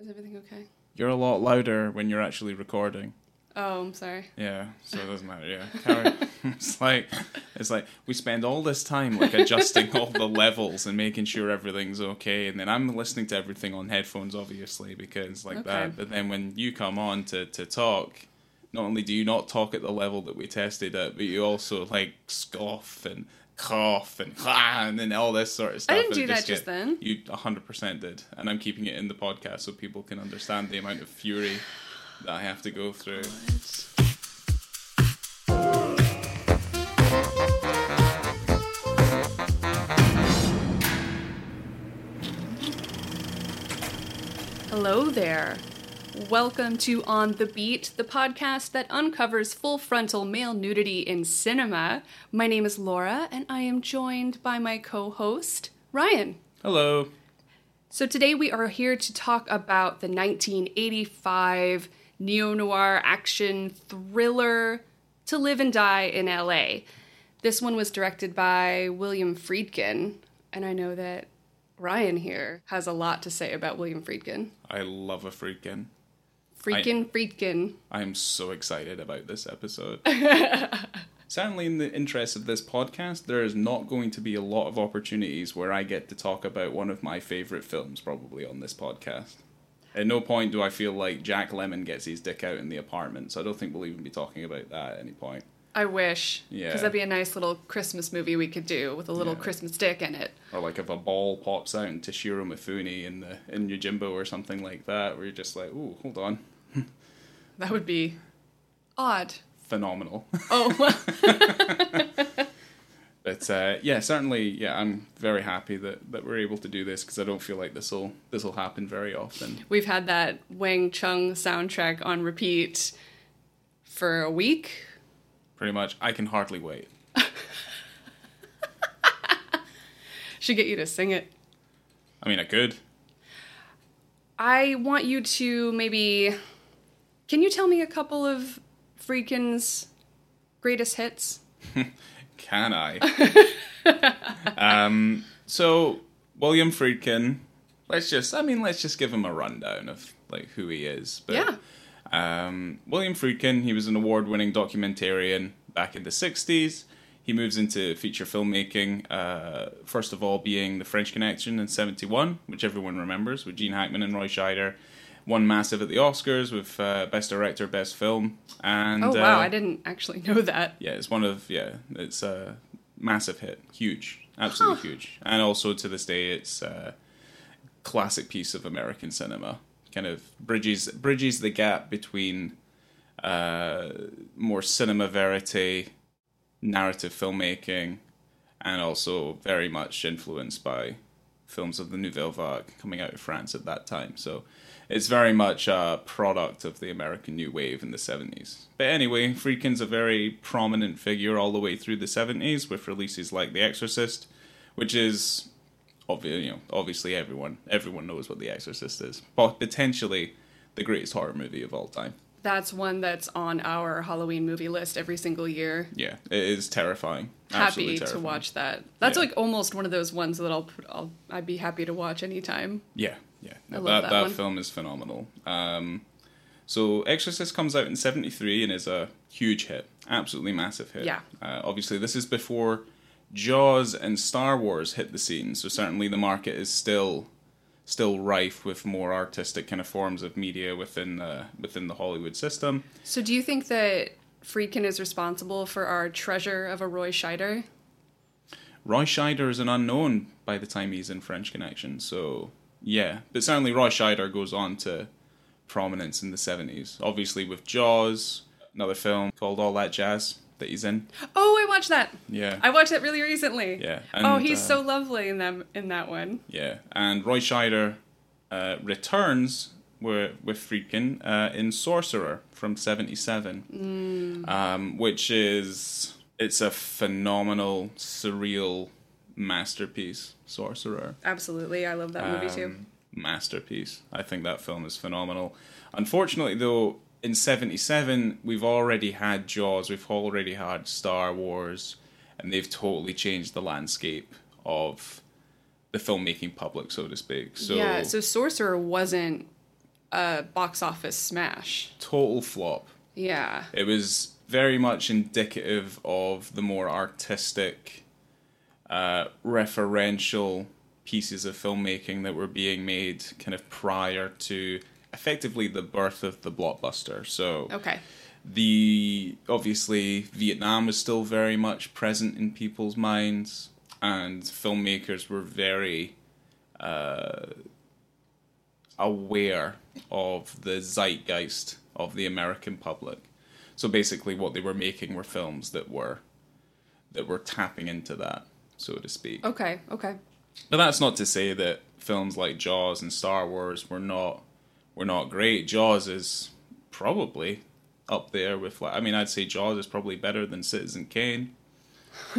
Is everything okay? You're a lot louder when you're actually recording. Oh, I'm sorry. Yeah, so it doesn't matter. Yeah, it's like it's like we spend all this time like adjusting all the levels and making sure everything's okay, and then I'm listening to everything on headphones, obviously, because like Okay. that. But then when you come on to to talk, not only do you not talk at the level that we tested at, but you also like scoff and cough and ah, and then all this sort of stuff. I didn't do it that just then. You 100% did, and I'm keeping it in the podcast so people can understand the amount of fury that I have to go through. Hello there. Welcome to On the Beat, the podcast that uncovers full frontal male nudity in cinema. My name is Laura, and I am joined by my co host, Ryan. Hello. So today we are here to talk about the 1985 neo noir action thriller To Live and Die in LA. This one was directed by William Friedkin, and I know that Ryan here has a lot to say about William Friedkin. I love a freaking. Friedkin, Friedkin. I am so excited about this episode. Certainly, in the interest of this podcast, there is not going to be a lot of opportunities where I get to talk about one of my favorite films, probably on this podcast. At no point do I feel like Jack Lemmon gets his dick out in the apartment, so I don't think we'll even be talking about that at any point. I wish. Yeah. Because that'd be a nice little Christmas movie we could do with a little Yeah. Christmas dick in it. Or like if a ball pops out in Toshiro Mifune in the in Yojimbo or something like that, where you're just like, ooh, hold on, That would be odd. phenomenal. Oh, But uh, yeah, certainly, yeah, I'm very happy that, that we're able to do this because I don't feel like this will this will happen very often. we've had that Wang Chung soundtrack on repeat for a week. Pretty much, I can hardly wait. Should get you to sing it. I mean, I could. I want you to maybe. Can you tell me a couple of Friedkin's greatest hits? Can I? um, so William Friedkin. Let's just, I mean, let's just give him a rundown of like who he is. But, Yeah. Um, William Friedkin. He was an award-winning documentarian back in the '60s. He moves into feature filmmaking. Uh, first of all, being The French Connection in '71, which everyone remembers, with Gene Hackman and Roy Scheider. Won massive at the Oscars with uh, Best Director, Best Film, and Oh, wow, uh, I didn't actually know that. yeah, it's one of yeah, it's a massive hit, huge, absolutely huge, and also to this day, it's a classic piece of American cinema. Kind of bridges bridges the gap between uh, more cinema verite, narrative filmmaking, and also very much influenced by films of the Nouvelle Vague coming out of France at that time. So it's very much a product of the American New Wave in the 70s. But anyway, Friedkin's a very prominent figure all the way through the 70s with releases like The Exorcist, which is you know, obviously everyone everyone knows what The Exorcist is, but potentially the greatest horror movie of all time. That's one that's on our Halloween movie list every single year. Yeah, it is terrifying. Happy Absolutely to watch that. That's Yeah. like almost one of those ones that I'll, put, I'll I'd be happy to watch anytime. Yeah, yeah. No, that that that film is phenomenal. Um, so Exorcist comes out in '73 and is a huge hit, absolutely massive hit. Yeah. Uh, obviously, this is before Jaws and Star Wars hit the scene, so certainly the market is still still rife with more artistic kind of forms of media within the within the Hollywood system. So do you think that Friedkin is responsible for our treasure of a Roy Scheider? Roy Scheider is an unknown by the time he's in French Connection, so yeah. But certainly Roy Scheider goes on to prominence in the 70s. Obviously with Jaws, another film called All That Jazz that he's in. Oh, I watched that. Yeah. I watched it really recently. Yeah, oh, he's uh, so lovely in them in that one. Yeah. And Roy Scheider uh, returns with, with Friedkin uh, in Sorcerer from 77, um, which is, it's a phenomenal, surreal masterpiece, Sorcerer. Absolutely, I love that movie too. Um, Masterpiece. I think that film is phenomenal. Unfortunately, though, in '77 we've already had Jaws, we've already had Star Wars, and they've totally changed the landscape of the filmmaking public, so to speak. So yeah, so Sorcerer wasn't a box office smash. Total flop. Yeah. It was very much indicative of the more artistic, uh, referential pieces of filmmaking that were being made kind of prior to effectively the birth of the blockbuster. So Okay. the obviously Vietnam was still very much present in people's minds, and filmmakers were very uh, aware of the zeitgeist of the American public. So basically, what they were making were films that were that were tapping into that, so to speak. Okay. Okay. But that's not to say that films like Jaws and Star Wars were not were not great. Jaws is probably up there with like I mean I'd say Jaws is probably better than Citizen Kane.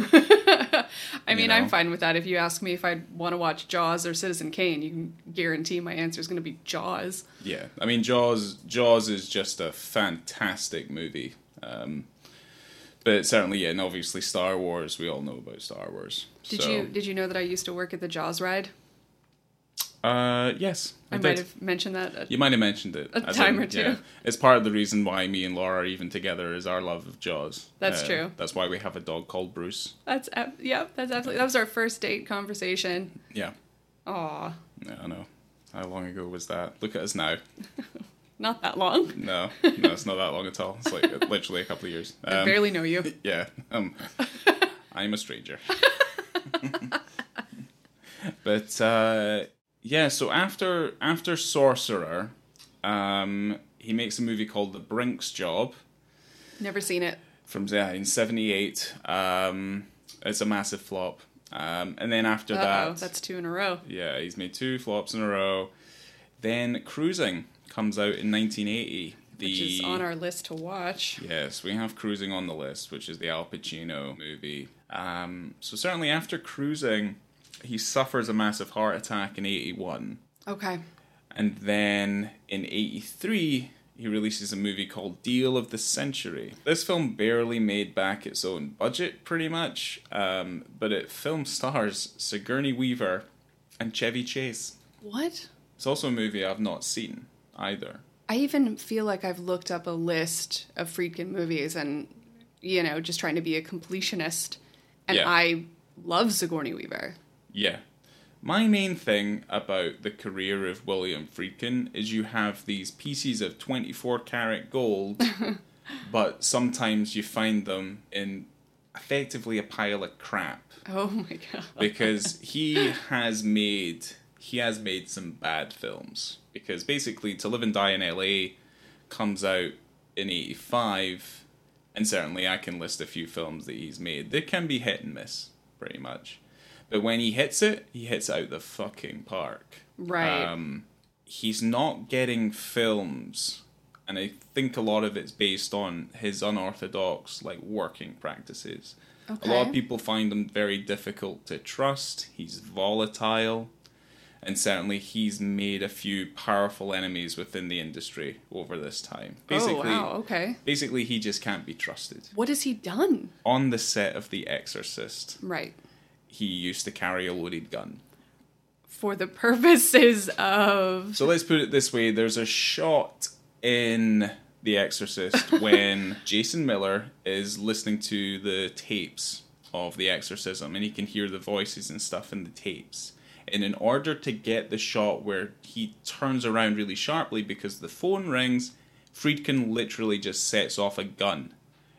I mean, know? I'm fine with that. If you ask me if I'd want to watch Jaws or Citizen Kane, you can guarantee my answer is going to be Jaws. Yeah, I mean Jaws Jaws is just a fantastic movie. Um, but certainly, yeah, and obviously Star Wars. We all know about Star Wars. Did so, you did you know that I used to work at the Jaws ride? Uh, yes, I, I, might have mentioned that. uh, You might have mentioned it A time in- or two. Yeah, it's part of the reason why me and Laura are even together is our love of Jaws. That's Uh, true. That's why we have a dog called Bruce. That's ab- yeah. That's absolutely. That was our first date conversation. Yeah, Aw, yeah, I know. How long ago was that? Look at us now. not that long. No, no, it's not that long at all. It's like literally a couple of years. I Um, barely know you. Yeah, um, I'm a stranger. but uh, yeah, so after after Sorcerer, um, he makes a movie called The Brink's Job Never seen it. from yeah, in '78. Um, it's a massive flop. Um, and then after Uh oh, that, that's two in a row. yeah, he's made two flops in a row. Then Cruising comes out in 1980. The Which is on our list to watch. Yes, we have Cruising on the list, which is the Al Pacino movie. Um, so certainly after Cruising, he suffers a massive heart attack in 81. Okay. And then in 83, he releases a movie called Deal of the Century. This film barely made back its own budget, pretty much, um, but it film stars Sigourney Weaver and Chevy Chase. What? It's also a movie I've not seen either. I even feel like I've looked up a list of Friedkin movies and, you know, just trying to be a completionist. And Yeah. I love Sigourney Weaver. Yeah. My main thing about the career of William Friedkin is you have these pieces of 24 karat gold, but sometimes you find them in effectively a pile of crap Oh my god. because he has made he has made some bad films because basically To Live and Die in LA comes out in 85 and certainly I can list a few films that he's made they can be hit and miss pretty much but when he hits it he hits it out the fucking park Right. um, he's not getting films and I think a lot of it's based on his unorthodox like working practices okay. a lot of people find him very difficult to trust. He's volatile. And certainly he's made a few powerful enemies within the industry over this time. Basically, oh wow. Okay. basically he just can't be trusted. What has he done? On the set of The Exorcist, Right. he used to carry a loaded gun. For the purposes of. So let's put it this way there's a shot in The Exorcist when Jason Miller is listening to the tapes of the exorcism and he can hear the voices and stuff in the tapes. And in order to get the shot where he turns around really sharply because the phone rings, Friedkin literally just sets off a gun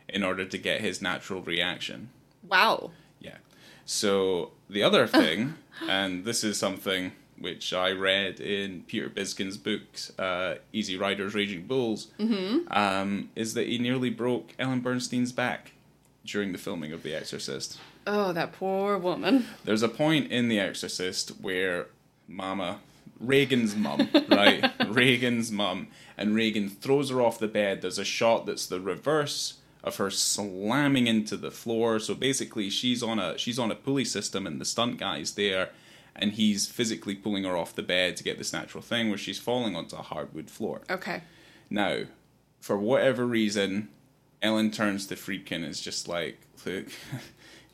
in order to get his natural reaction. Wow. Yeah. So the other thing, and this is something which I read in Peter Biskind's book, uh, Easy Riders, Raging Bulls, um, is that he nearly broke Ellen Burstyn's back during the filming of The Exorcist. Oh, that poor woman. There's a point in The Exorcist where Mama, Regan's mum, right? Regan's mum, and Regan throws her off the bed. There's a shot that's the reverse of her slamming into the floor. So basically, she's on a she's on a pulley system, and the stunt guy's there, and he's physically pulling her off the bed to get this natural thing where she's falling onto a hardwood floor. Okay. Now, for whatever reason, Ellen turns to Friedkin and is just like, look,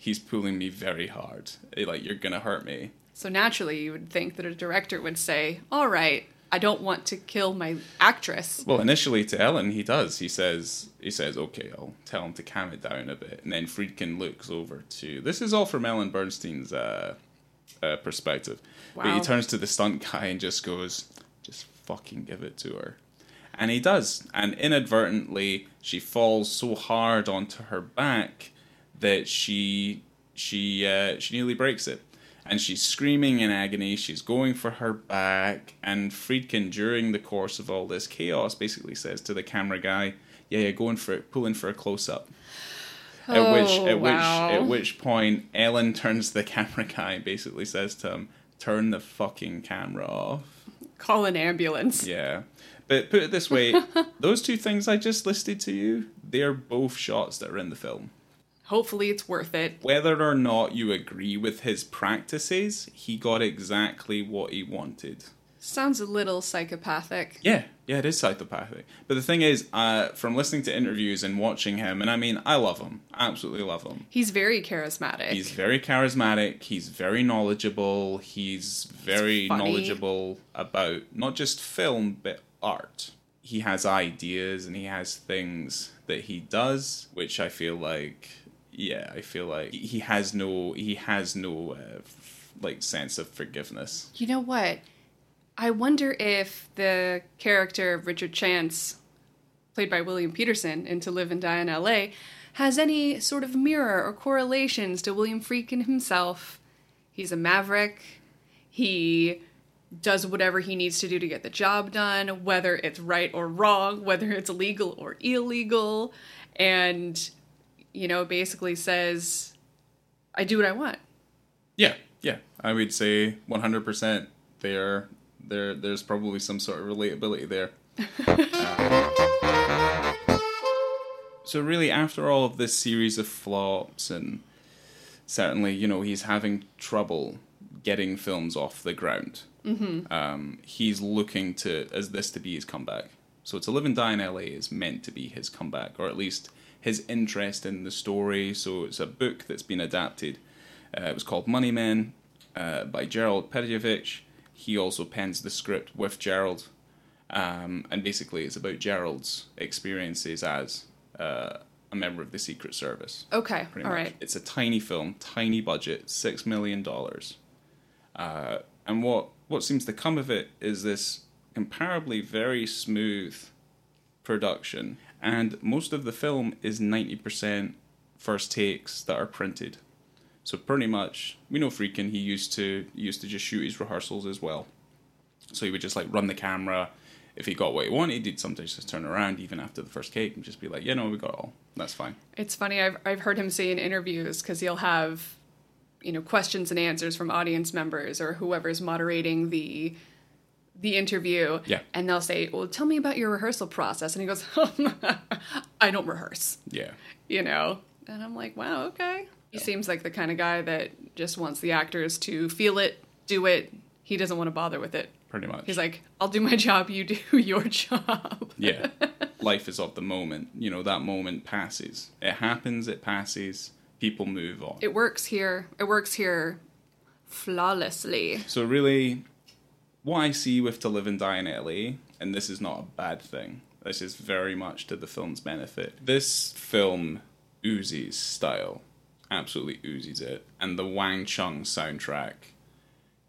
he's pulling me very hard. Eh, Like, you're gonna hurt me. So naturally, you would think that a director would say, "All right, I don't want to kill my actress. Well, initially to Ellen, he does. He says, he says, okay, I'll tell him to calm it down a bit. And then Friedkin looks over to, this is all from Ellen Burstyn's uh, uh, perspective. But he turns to the stunt guy and just goes, just fucking give it to her. And he does. And inadvertently, she falls so hard onto her back that she she uh, she nearly breaks it. And she's screaming in agony. She's going for her back. And Friedkin, during the course of all this chaos, basically says to the camera guy, "Yeah, yeah, going for it, pulling for a close up." At which, Oh, at wow. which, at which point, Ellen turns to the camera guy and basically says to him, "Turn the fucking camera off." Call an ambulance. Yeah. But put it this way, those two things I just listed to you, they're both shots that are in the film. Hopefully, it's worth it. Whether or not you agree with his practices, he got exactly what he wanted. Sounds a little psychopathic. Yeah, yeah, it is psychopathic. But the thing is, uh, from listening to interviews and watching him, and I mean, I love him, absolutely love him. He's very charismatic. He's very charismatic. He's very knowledgeable. He's very knowledgeable about not just film but art. He has ideas and he has things that he does, which I feel like, yeah, I feel like he has no, he has no, uh, f- like sense of forgiveness. You know what? I wonder if the character of Richard Chance, played by William Petersen in To Live and Die in LA, has any sort of mirror or correlations to William Friedkin himself. He's a maverick. He does whatever he needs to do to get the job done, whether it's right or wrong, whether it's legal or illegal, and, you know, basically says, I do what I want. Yeah, yeah, I would say one hundred percent. There, there, there's probably some sort of relatability there. Uh, so really, after all of this series of flops, and certainly, you know, he's having trouble getting films off the ground. Mm-hmm. Um, he's looking to as this to be his comeback. So to live and die in LA is meant to be his comeback, or at least his interest in the story. So it's a book that's been adapted. Uh, it was called Money Men uh, by Gerald Petievich. He also pens the script with Gerald, um, and basically it's about Gerald's experiences as uh, a member of the Secret Service. Okay, all much. right. It's a tiny film, tiny budget, six million dollars, uh, and what what seems to come of it is this comparably very smooth production, and most of the film is ninety percent first takes that are printed. So pretty much, we know Friedkin. He used to he used to just shoot his rehearsals as well. So he would just like run the camera. If he got what he wanted, he'd sometimes just turn around even after the first cake and just be like, "Yeah, no, we got all. That's fine." It's funny. I've I've heard him say in interviews because he'll have, you know, questions and answers from audience members or whoever's moderating the the interview. Yeah. And they'll say, "Well, tell me about your rehearsal process." And he goes, "I don't rehearse," Yeah. you know. And I'm like, "Wow, okay." He seems like the kind of guy that just wants the actors to feel it, do it. He doesn't want to bother with it. Pretty much. He's like, "I'll do my job. You do your job." yeah. Life is of the moment. You know, that moment passes. It happens, it passes, people move on. It works here. It works here flawlessly. so, really, what I see with To Live and Die in LA, and this is not a bad thing, this is very much to the film's benefit. This film oozes style, absolutely oozes it. And the Wang Chung soundtrack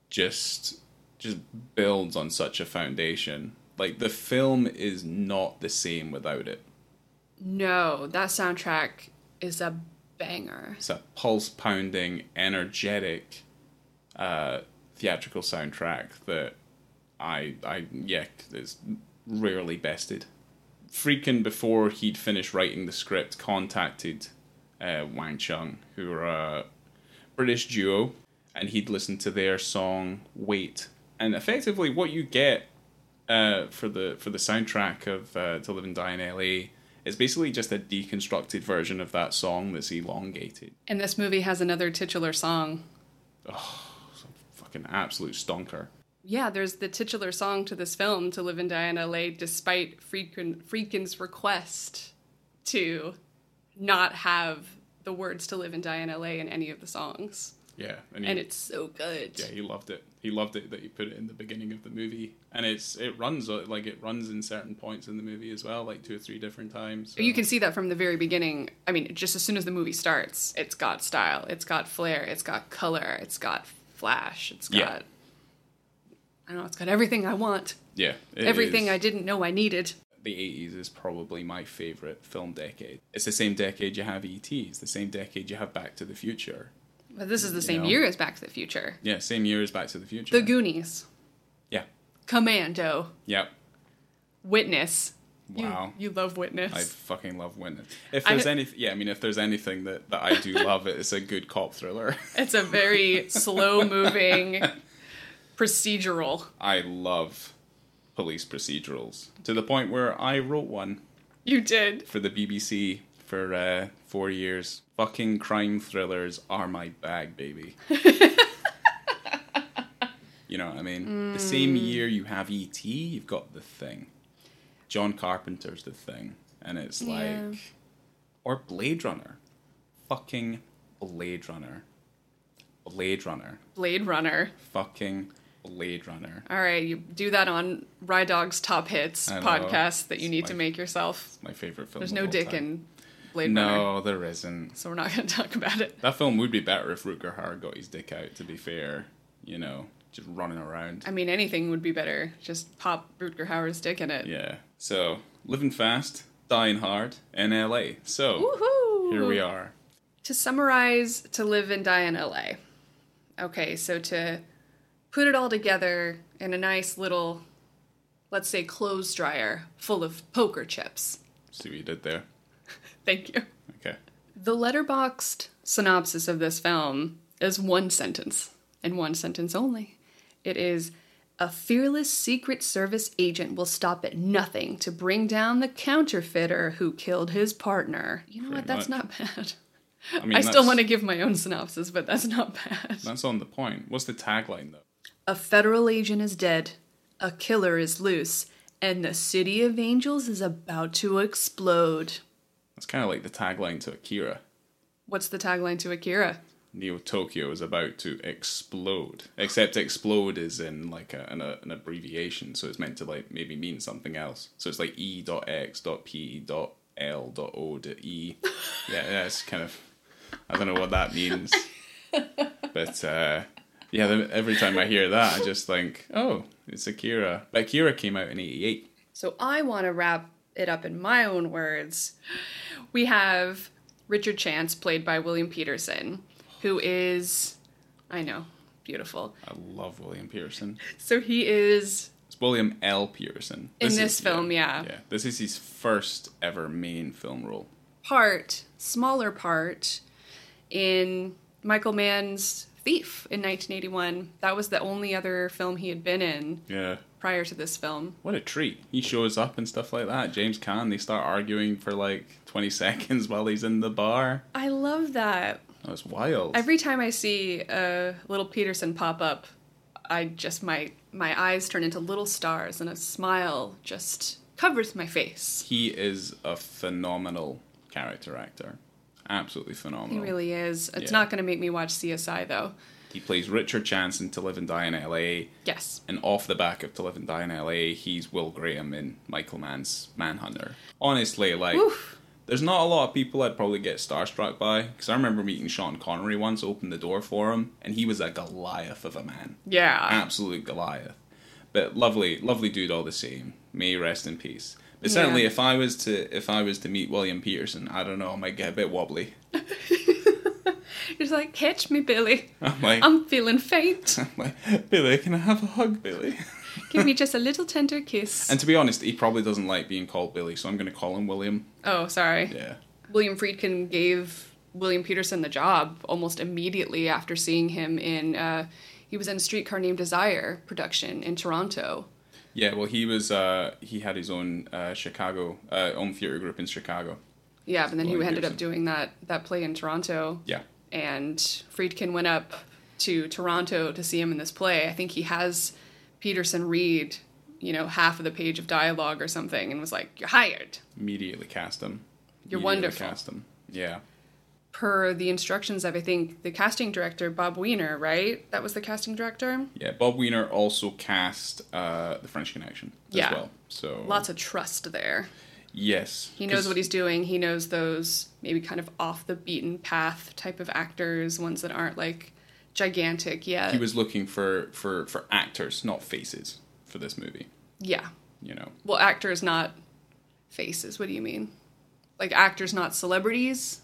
just just builds on such a foundation. Like the film is not the same without it. No, that soundtrack is a banger. It's a pulse pounding, energetic uh, theatrical soundtrack that I I yeah is rarely bested. Friedkin before he'd finished writing the script contacted uh, Wang Chung, who are a British duo, and he'd listened to their song "Wait." And effectively, what you get uh, for the for the soundtrack of uh, "To Live and Die in L.A." is basically just a deconstructed version of that song that's elongated. And this movie has another titular song. Oh, fucking absolute stonker. Yeah, there's the titular song to this film, To Live and Die in LA, despite Friedkin, Friedkin's request to not have the words To Live and Die in LA in any of the songs. Yeah, and he- it's so good. yeah, he loved it. He loved it that you put it in the beginning of the movie, and it's it runs like it runs in certain points in the movie as well, like two or three different times. so- You can see that from the very beginning. I mean, just as soon as the movie starts, it's got style, it's got flair, it's got color, it's got flash, it's got. Yeah. I don't know, it's got everything I want. yeah, everything is- I didn't know I needed. the 80s is probably my favorite film decade. It's the same decade you have ET, it's the same decade you have Back to the Future. But this is the same know? year as Back to the Future. Yeah, same year as Back to the Future. The Goonies, yeah. Commando, Yep. Witness. Wow. You, love Witness. I fucking love Witness. If there's any, yeah, I mean, if there's anything that, that I do love, it, it's a good cop thriller. It's a very slow moving procedural. I love police procedurals to the point where I wrote one You did. for the BBC for uh, four years. Fucking crime thrillers are my bag, baby. you know what I mean? The same year you have ET, you've got The Thing. John Carpenter's The Thing. And it's Yeah. like. Or Blade Runner. Fucking Blade Runner. Blade Runner. Blade Runner. Fucking Blade Runner. All right, you do that on Rye Dog's Top Hits know. podcast that you need to make yourself. My favorite film. There's no dick time. in Blade Runner, No, there isn't. so we're not going to talk about it. That film would be better if Rutger Hauer got his dick out. To be fair, you know, just running around. I mean, anything would be better. Just pop Rutger Hauer's dick in it. Yeah. So living fast, dying hard in L.A. So Woohoo! here we are. To summarize, to live and die in LA. Okay, so to put it all together in a nice little, let's say, clothes dryer full of poker chips. See what you did there. Thank you. Okay. The Letterboxd synopsis of this film is one sentence, and one sentence only. It is A fearless Secret Service agent will stop at nothing to bring down the counterfeiter who killed his partner. You know what? That's much. not bad. I mean, I still want to give my own synopsis, but that's not bad. That's on the point. What's the tagline though? A federal agent is dead, a killer is loose, and the City of Angels is about to explode. That's kind of like the tagline to Akira. What's the tagline to Akira? Neo Tokyo is about to explode. Except explode is in like a, an, a, an abbreviation, so it's meant to like maybe mean something else. So it's like E dot X dot P dot L dot O dot E. Yeah, yeah, it's kind of I don't know what that means, but uh, yeah, the, every time I hear that, I just think, oh, it's Akira. But Akira came out in '88. So I want to wrap it up in my own words. We have Richard Chance, played by William Petersen, who is, I know, beautiful. I love William Petersen. So he is It's William L. Petersen In this film, yeah. Yeah, this is his first ever main film role. part, smaller part, in Michael Mann's Thief in 1981. That was the only other film he had been in Yeah. prior to this film. What a treat. He shows up and stuff like that. James Caan, they start arguing for like 20 seconds while he's in the bar. I love that. That was wild. Every time I see a little Petersen pop up, I just my my eyes turn into little stars and a smile just covers my face. he is a phenomenal character actor. Absolutely phenomenal. He really is. It's Yeah. not going to make me watch CSI though. He plays Richard Chance in To Live and Die in LA. Yes. And off the back of To Live and Die in LA, he's Will Graham in Michael Mann's Manhunter. Honestly, like, Oof. there's not a lot of people I'd probably get starstruck by. Because I remember meeting Sean Connery once, opened the door for him, and he was a Goliath of a man. Yeah. Absolute Goliath. But lovely, lovely dude all the same. May he rest in peace. But Yeah. certainly, if I was to if I was to meet William Petersen, I don't know, I might get a bit wobbly. He's like, catch me, Billy. I'm like, I'm feeling faint. I'm like, Billy, can I have a hug, Billy? Give me just a little tender kiss. And to be honest, he probably doesn't like being called Billy, so I'm going to call him William. oh, sorry. Yeah. William Friedkin gave William Petersen the job almost immediately after seeing him in. Uh, he was in a Streetcar Named Desire production in Toronto. Yeah, well, he was. Uh, he had his own uh, Chicago, uh, own theater group in Chicago. Yeah, but then he ended up doing that that play in Toronto. Yeah, and Friedkin went up to Toronto to see him in this play. I think he has Petersen read, you know, half of the page of dialogue or something and was like, You're hired. immediately cast him. You're Immediately wonderful. Cast him. Yeah. Per the instructions of I think the casting director Bob Weiner, right? That was the casting director. Yeah, Bob Weiner also cast uh, The French Connection as Yeah. well. So Lots of trust there. yes, He knows what he's doing. He knows those maybe kind of off the beaten path type of actors, ones that aren't like gigantic yet. he was looking for for for actors, not faces, for this movie. yeah. You know, Well, actors, not faces. What do you mean? Like actors, not celebrities?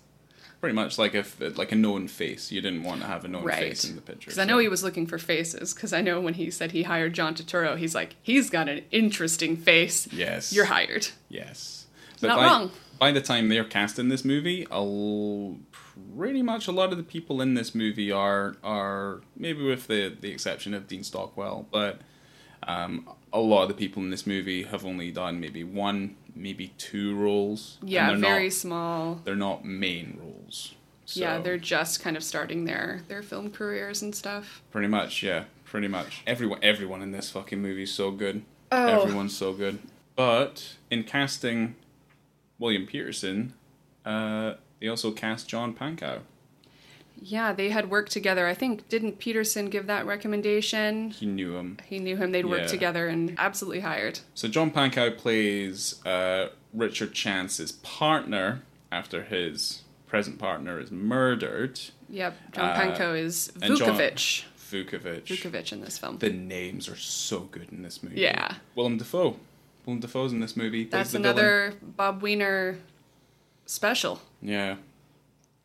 Pretty much like if like a known face. You didn't want to have a known Right. face in the picture. Because I know he was looking for faces. Because I know when he said he hired John Turturro, he's like, he's got an interesting face. Yes. You're hired. Yes. Not by, wrong. By the time they're casting this movie, a l- pretty much a lot of the people in this movie are are maybe with the the exception of Dean Stockwell, but um, a lot of the people in this movie have only done maybe one, maybe two roles. Yeah, they're very Not, small. they're not main roles. Yeah, they're just kind of starting their their film careers and stuff. pretty much. Yeah, pretty much. Everyone, everyone in this fucking movie is so good. Oh. Everyone's so good. But in casting William Petersen, uh, they also cast John Pankow. Yeah, they had worked together. I think didn't Petersen give that recommendation? He knew him. He knew him. They'd worked together and absolutely hired. So John Pankow plays uh, Richard Chance's partner after his present partner is murdered. Yep, John Uh, Pankow is Vukovich. Vukovich. Vukovich in this film. The names are so good in this movie. Yeah. Willem Dafoe. Willem Dafoe's in this movie. That's the villain. another Bob Weiner special. Yeah.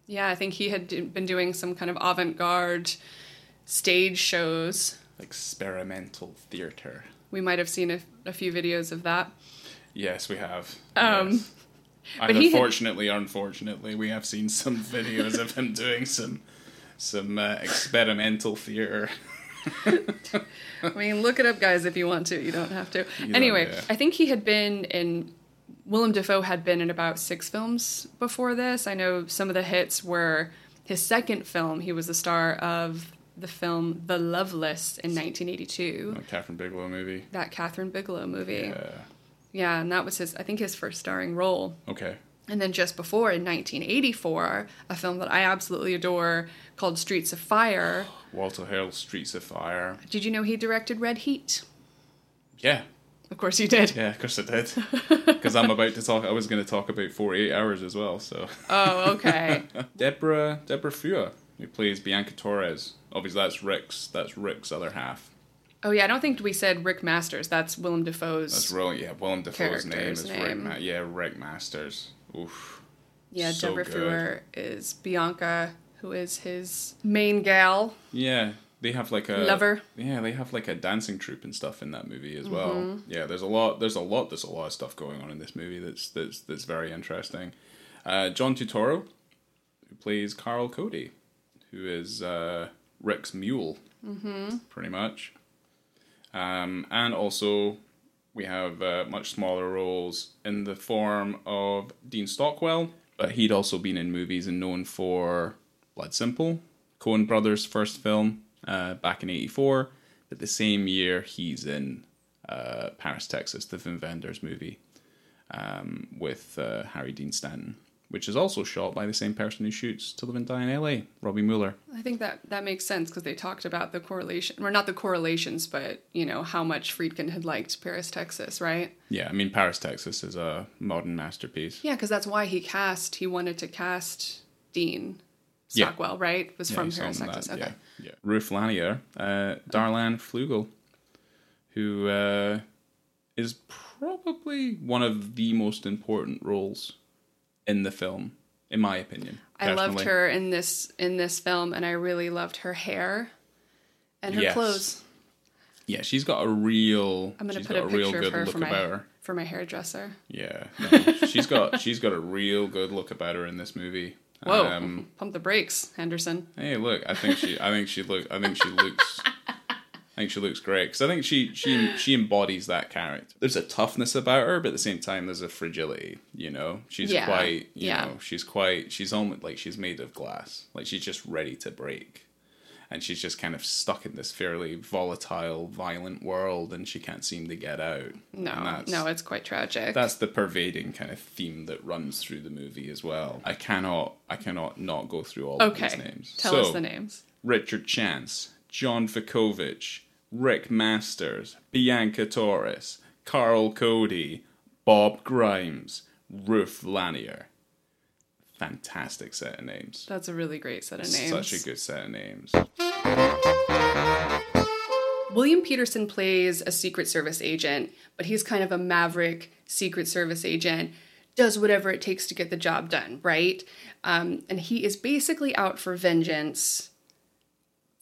Yeah, I think he had been doing some kind of avant-garde stage shows. Experimental theater. We might have seen a, a few videos of that. Yes, we have. Um, yes. but Either he had- or unfortunately, we have seen some videos of him doing some some uh, experimental theater. I mean, look it up, guys, if you want to. You don't have to. don't, anyway, yeah. I think he had been in. Willem Dafoe had been in about six films before this. I know some of the hits were his second film. He was the star of the film The Loveless in 1982. A Kathryn Bigelow movie. That Kathryn Bigelow movie. Yeah. Yeah, and that was his, I think, his first starring role. Okay. And then just before, in 1984, a film that I absolutely adore called Streets of Fire. Walter Hill, Streets of Fire. Did you know he directed Red Heat? Yeah. Of course you did. Yeah, of course I did. Because I'm about to talk. I was going to talk about 48 Hours as well. So Oh, okay. Deborah Deborah Feuer, who plays Bianca Torres. Obviously, that's Rick's. That's Rick's other half. oh, yeah, I don't think we said Rick Masters. That's Willem Dafoe's. That's really yeah. Willem Dafoe's name is Rick. Ma- yeah, Rick Masters. Oof. yeah, so Deborah good. Feuer is Bianca, who is his main gal. Yeah, they have like a Lover. Yeah, they have like a dancing troupe and stuff in that movie as well. Mm-hmm. Yeah, there's a lot. There's a lot. There's a lot of stuff going on in this movie that's that's that's very interesting. Uh, John Turturro, who plays Carl Cody, who is uh, Rick's mule, mm-hmm. pretty much. Um, and also, we have uh, much smaller roles in the form of Dean Stockwell, but he'd also been in movies and known for Blood Simple, Coen Brothers' first film uh, back in '84. But the same year, he's in uh, Paris, Texas, the Wim Wenders movie um, with uh, Harry Dean Stanton, which is also shot by the same person who shoots To Live and Die in L.A., Robby Müller. I think that that makes sense because they talked about the correlation, or not the correlations, but you know how much Friedkin had liked Paris, Texas, right? Yeah, I mean Paris, Texas is a modern masterpiece. Yeah, because that's why he cast. He wanted to cast Dean Yeah. Stockwell, right? Was Yeah, from Paris, Texas. Okay. Yeah, yeah. Ruth Lanier, uh, Darlanne Fluegel, who uh, is probably one of the most important roles in the film, in my opinion. I loved her in this in this film, and I really loved her hair and her Yes. clothes. Yeah, she's got a real. I'm gonna put a a real picture of good her look for my about her. for my hairdresser. Yeah, no, she's got she's got a real good look about her in this movie. Whoa! Um, Pump the brakes, Henderson. Hey, look! I think she. I think she look. I think she looks. I think she looks great because I think she she she embodies that character. There's a toughness about her, but at the same time, there's a fragility. You know, she's Yeah, quite. You yeah. know, she's quite. She's almost like she's made of glass. Like she's just ready to break. And she's just kind of stuck in this fairly volatile, violent world, and she can't seem to get out. No, no, it's quite tragic. that's the pervading kind of theme that runs through the movie as well. I cannot, I cannot not go through all of okay. these names. Tell So, us the names. Richard Chance, John Vukovich, Rick Masters, Bianca Torres, Carl Cody, Bob Grimes, Ruth Lanier. Fantastic set of names. That's a really great set of names. Such a good set of names. William Petersen plays a Secret Service agent, but he's kind of a maverick Secret Service agent, does whatever it takes to get the job done, right? Um, and he is basically out for vengeance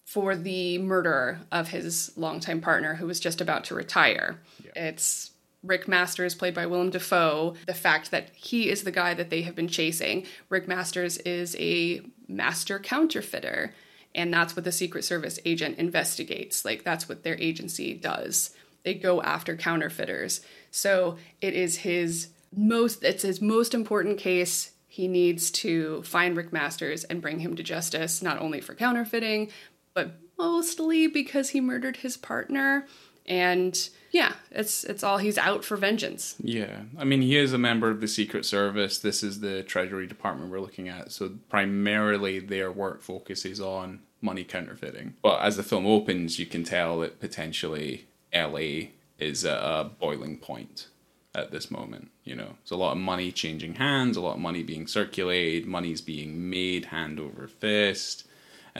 for the murder of his longtime partner who was just about to retire. It's Rick Masters, played by Willem Dafoe. The fact that he is the guy that they have been chasing. Rick Masters is a master counterfeiter, and that's what the Secret Service agent investigates. Like, that's what their agency does. They go after counterfeiters. So it is his most, it's his most important case. He needs to find Rick Masters and bring him to justice, not only for counterfeiting, but mostly because he murdered his partner. And yeah, it's it's all he's out for vengeance. Yeah, I mean, he is a member of the Secret Service. This is the Treasury Department we're looking at. So primarily, their work focuses on money counterfeiting. But as the film opens, you can tell that potentially LA is at a boiling point at this moment. You know, it's a lot of money changing hands, a lot of money being circulated, money's being made hand over fist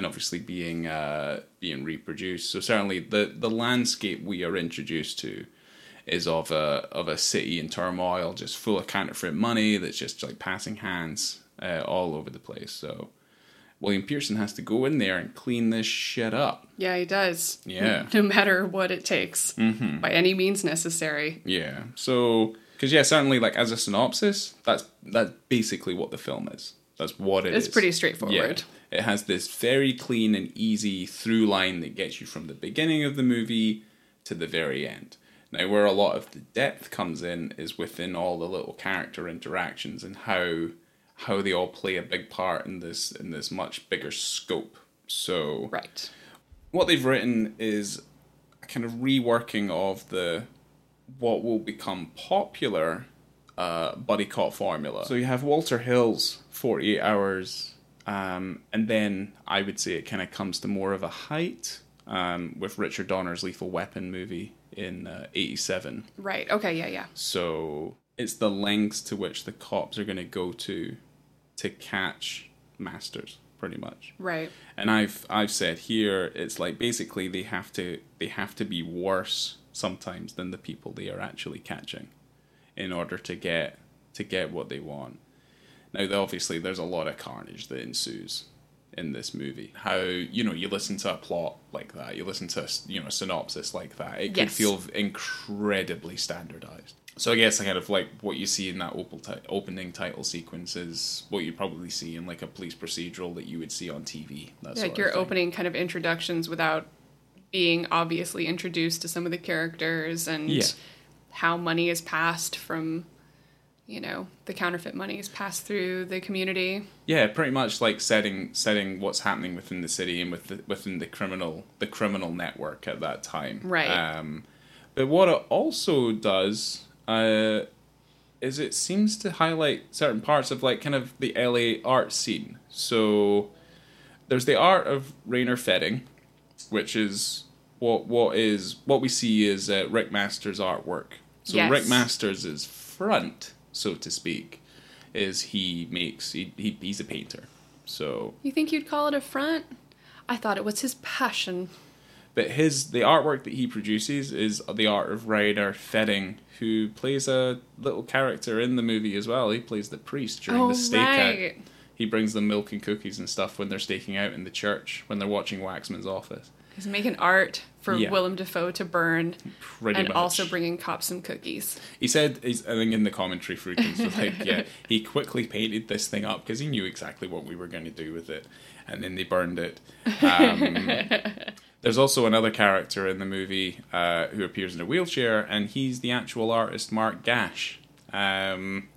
and obviously being uh, being reproduced. So certainly the the landscape we are introduced to is of a of a city in turmoil, just full of counterfeit money that's just like passing hands uh, all over the place. So William Petersen has to go in there and clean this shit up. Yeah, he does. Yeah. No matter what it takes, by any means necessary. Yeah. So because yeah, certainly like as a synopsis, that's that's basically what the film is. That's what it It's is. pretty straightforward. Yeah. It has this very clean and easy through line that gets you from the beginning of the movie to the very end. Now, where a lot of the depth comes in is within all the little character interactions and how how they all play a big part in this in this much bigger scope. So, Right. what they've written is a kind of reworking of the what will become popular uh, buddy cop formula. So you have Walter Hill's Forty Eight Hours, um, and then I would say it kind of comes to more of a height um, with Richard Donner's Lethal Weapon movie in '87. Right. Okay. Yeah. Yeah. So it's the lengths to which the cops are going to go to to catch masters, pretty much Right. and I've I've said here it's like basically they have to they have to be worse sometimes than the people they are actually catching in order to get to get what they want. Now obviously there's a lot of carnage that ensues in this movie. How you know you listen to a plot like that, you listen to a, you know a synopsis like that, it could Yes. feel incredibly standardized. So I guess kind of like what you see in that opal ti- opening title sequence is what you probably see in like a police procedural that you would see on TV. That sort Like your opening kind of introductions without being obviously introduced to some of the characters and Yeah. how money is passed from, you know, the counterfeit money is passed through the community. Yeah, pretty much like setting setting what's happening within the city and with the, within the criminal the criminal network at that time. Right. Um, but what it also does uh, is it seems to highlight certain parts of like kind of the LA art scene. So there's the art of Rainer Fetting which is what what is what we see is uh, Rick Masters' artwork. So Yes. Rick Masters' is front, so to speak, is he makes he, he he's a painter. So, You think you'd call it a front? I thought it was his passion. but his the artwork that he produces is the art of Rainer Fetting, who plays a little character in the movie as well. He plays the priest during Oh, the stakeout. right. He brings them milk and cookies and stuff when they're staking out in the church when they're watching Waxman's office. He's making art for Yeah. Willem Dafoe to burn Pretty and much. also bringing cops some cookies. He said, he's, I think in the commentary Friedkin, was like, yeah, he quickly painted this thing up because he knew exactly what we were going to do with it, and then they burned it. Um, there's also another character in the movie uh, who appears in a wheelchair, and he's the actual artist Mark Gash, um,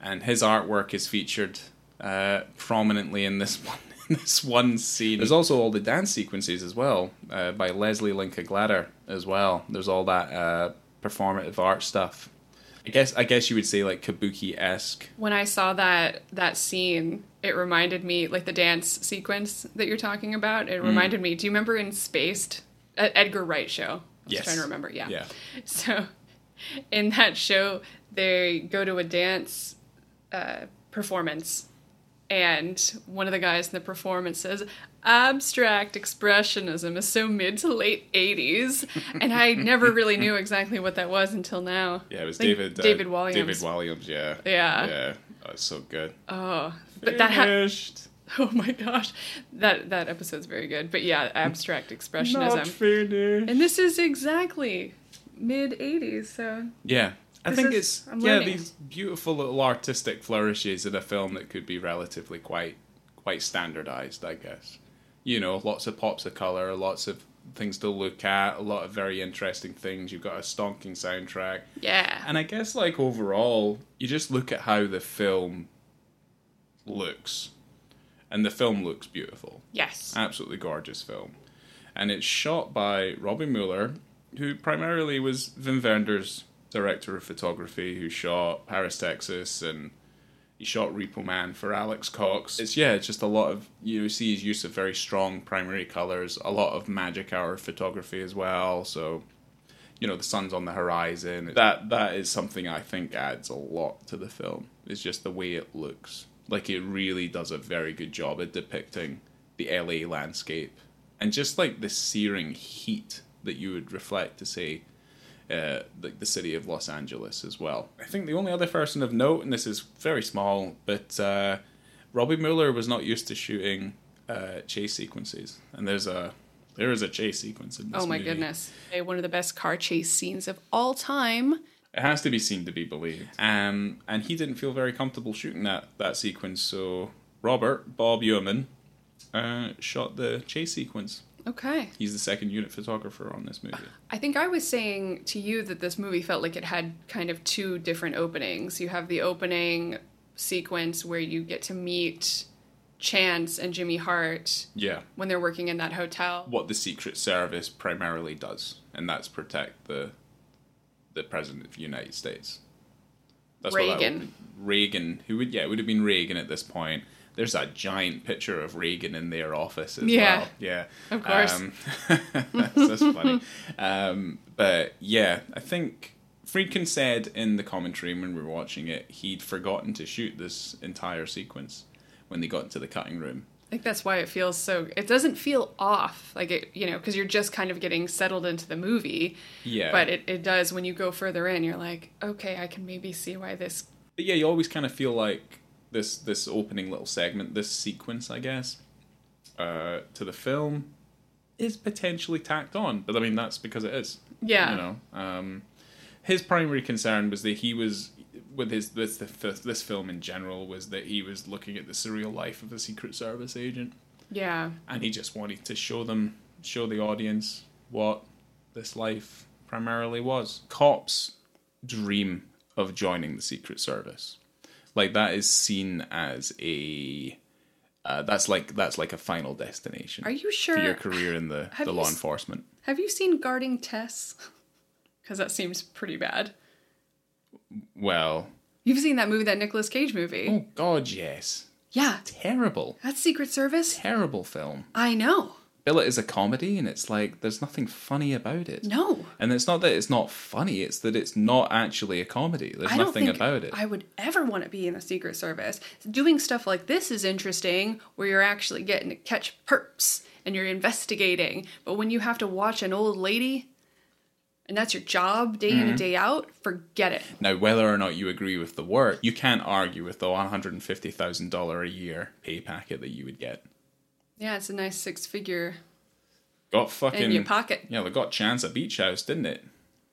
and his artwork is featured uh, prominently in this one this one scene. There's also all the dance sequences as well uh, by Leslie Linka Glatter as well. There's all that uh, performative art stuff. I guess I guess you would say like kabuki esque. When I saw that that scene, it reminded me like the dance sequence that you're talking about. Mm. It reminded me. Do you remember in Spaced, uh, Edgar Wright show? I was Yes. trying to remember. Yeah. Yeah. So, in that show, they go to a dance uh, performance, and one of the guys in the performance says, "Abstract expressionism is so mid to late '80s," and I never really knew exactly what that was until now. Yeah, it was David uh, David Williams. David Williams. Yeah. Yeah. Yeah. Oh, it's so good. Oh, but that ha- oh my gosh, that that episode's very good. But yeah, abstract expressionism. Not finished. and this is exactly mid '80s. So Yeah. I This think is- it's yeah these beautiful little artistic flourishes in a film that could be relatively quite quite standardized, I guess. You know, lots of pops of color, lots of things to look at, a lot of very interesting things. You've got a stonking soundtrack, yeah, and I guess like overall, you just look at how the film looks, and the film looks beautiful yes, absolutely gorgeous film. And it's shot by Robby Müller, who primarily was Wim Wenders' director of photography, who shot Paris, Texas, and he shot Repo Man for Alex Cox. It's yeah, it's just a lot of you see his use of very strong primary colors, a lot of magic hour photography as well. So you know the sun's on the horizon. That that is something I think adds a lot to the film. It's just the way it looks. Like it really does a very good job at depicting the LA landscape and just like the searing heat that you would reflect to say uh, like the city of Los Angeles as well. I think the only other person of note, and this is very small, but uh, Robby Müller was not used to shooting uh, chase sequences, and there's a there is a chase sequence in this oh my movie. goodness, one of the best car chase scenes of all time. It has to be seen to be believed. Um, and he didn't feel very comfortable shooting that, that sequence, so Robert, Bob Yeoman, uh, shot the chase sequence. Okay, He's the second unit photographer on this movie. I think I was saying to you that this movie felt like it had kind of two different openings. You have the opening sequence where you get to meet Chance and Jimmy Hart Yeah. when they're working in that hotel. What the Secret Service primarily does, and that's protect the the President of the United States. That's Reagan. Reagan, who would, yeah, it would have been Reagan at this point. There's a giant picture of Reagan in their office as Yeah. well. Yeah. Of course. Um, that's, that's funny. Um, but yeah, I think Friedkin said in the commentary when we were watching it, he'd forgotten to shoot this entire sequence when they got into the cutting room. I think that's why it feels so. It doesn't feel off, like it, you know, because you're just kind of getting settled into the movie. Yeah. But it, it does when you go further in. You're like, okay, I can maybe see why this. But yeah, you always kind of feel like this this opening little segment, this sequence, I guess, uh, to the film is potentially tacked on. But I mean, that's because it is. Yeah. You know, um, his primary concern was that he was with his this this, this film in general was that he was looking at the surreal life of a Secret Service agent, Yeah. and he just wanted to show them, show the audience what this life primarily was. Cops dream of joining the Secret Service. Like that is seen as a uh, that's like that's like a final destination. Are you sure? for your career in the, Have the law s- enforcement? Have you seen Guarding Tess? Because that seems pretty bad. Well, You've seen that movie, that Nicolas Cage movie. oh god, yes, Yeah. terrible, That's Secret Service. terrible film. I know. Bill it as a comedy, and it's like there's nothing funny about it. No. And it's not that it's not funny; it's that it's not actually a comedy. There's I don't nothing think about it. I would ever want to be in the Secret Service. Doing stuff like this is interesting, where you're actually getting to catch perps and you're investigating. But when you have to watch an old lady, and that's your job day Mm-hmm. in and day out, forget it. Now, whether or not you agree with the work, you can't argue with the one hundred and fifty thousand dollar a year pay packet that you would get. Yeah, it's a nice six figure Got fucking in your pocket. yeah, they got Chance a beach house, didn't it?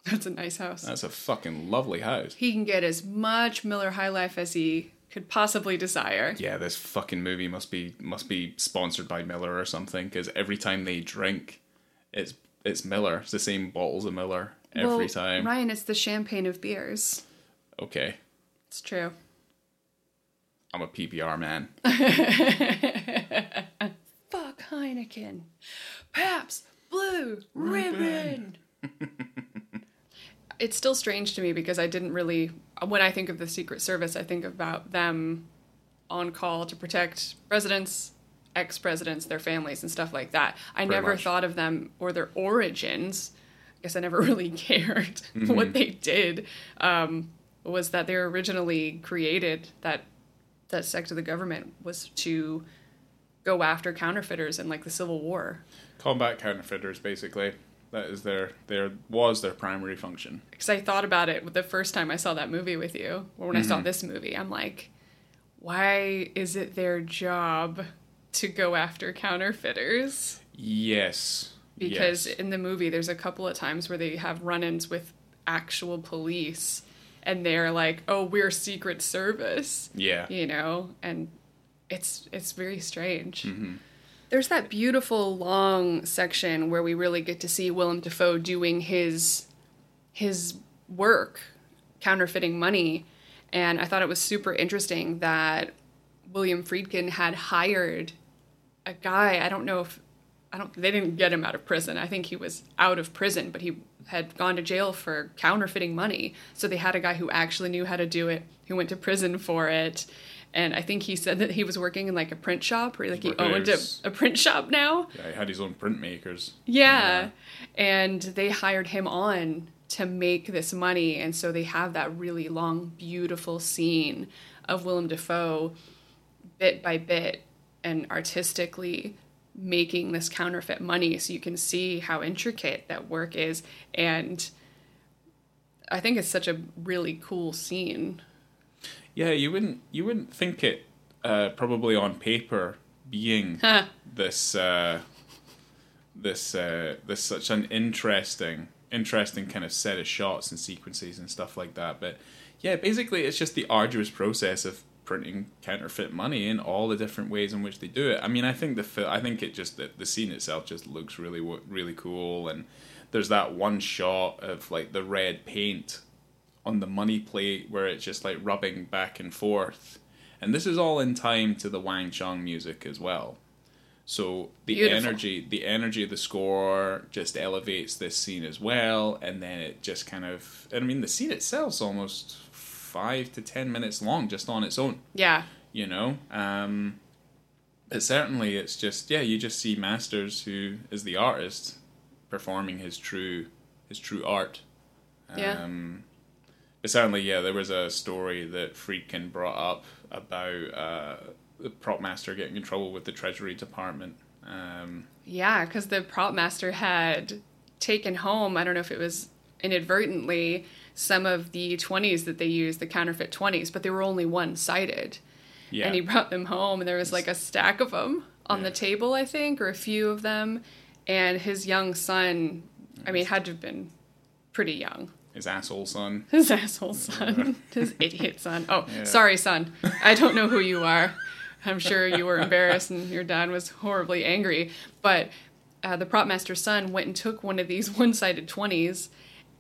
That's a nice house. That's a fucking lovely house. He can get as much Miller High Life as he could possibly desire. Yeah, this fucking movie must be must be sponsored by Miller or something because every time they drink, it's it's Miller. It's the same bottles of Miller every Well, time. Ryan, it's the champagne of beers. Okay, It's true. I'm a PBR man. Fuck Heineken. Pabst Blue Ribbon. it's still strange to me because I didn't really. When I think of the Secret Service, I think about them on call to protect presidents, ex presidents, their families, and stuff like that. I Pretty never much. thought of them or their origins. I guess I never really cared what they did. Um, was that they were originally created that that sect of the government was to go after counterfeiters in like the Civil War. Combat counterfeiters, basically. That is their their was their primary function. Because I thought about it the first time I saw that movie with you, or when I Mm-hmm. saw this movie, I'm like, why is it their job to go after counterfeiters? Yes. Because yes. in the movie, there's a couple of times where they have run ins with actual police, and they're like, oh, we're Secret Service. yeah. you know and it's it's very strange. Mm-hmm. there's that beautiful long section where we really get to see willem dafoe doing his his work counterfeiting money. And i thought it was super interesting that william friedkin had hired a guy i don't know if i don't they didn't get him out of prison. I think he was out of prison but he had gone to jail for counterfeiting money. So they had a guy who actually knew how to do it who went to prison for it and i think he said that he was working in like a print shop or like he owned a, a print shop now Yeah, he had his own printmakers. yeah. And they hired him on to make this money. And so they have that really long, beautiful scene of Willem Dafoe bit by bit and artistically making this counterfeit money so you can see how intricate that work is. And I think it's such a really cool scene. Yeah, you wouldn't you wouldn't think it uh, probably on paper being this uh, this uh, this such an interesting interesting kind of set of shots and sequences and stuff like that. But yeah, basically it's just the arduous process of printing counterfeit money in all the different ways in which they do it. I mean, I think the fil- I think it just the, the scene itself just looks really really cool and there's that one shot of like the red paint on the money plate where it's just like rubbing back and forth. And this is all in time to the Wang Chung music as well. So the Beautiful. energy the energy of the score just elevates this scene as well and then it just kind of and I mean the scene itself's almost 5 to 10 minutes long just on its own, Yeah. you know. Um but certainly it's just yeah, you just see Masters who is the artist performing his true his true art. Yeah. Certainly, yeah, there was a story that Friedkin brought up about uh, the prop master getting in trouble with the Treasury Department. Um, Yeah, because the prop master had taken home, I don't know if it was inadvertently, some of the 20s that they used, the counterfeit 20s, but they were only one sided. yeah, And he brought them home, and there was like a stack of them on the table, I think, or a few of them. And his young son, I mean, had to have been pretty young. His asshole son. His asshole son. His idiot son. Oh, Yeah. sorry, son. I don't know who you are. I'm sure you were embarrassed and your dad was horribly angry. But uh, the prop master's son went and took one of these one sided 20s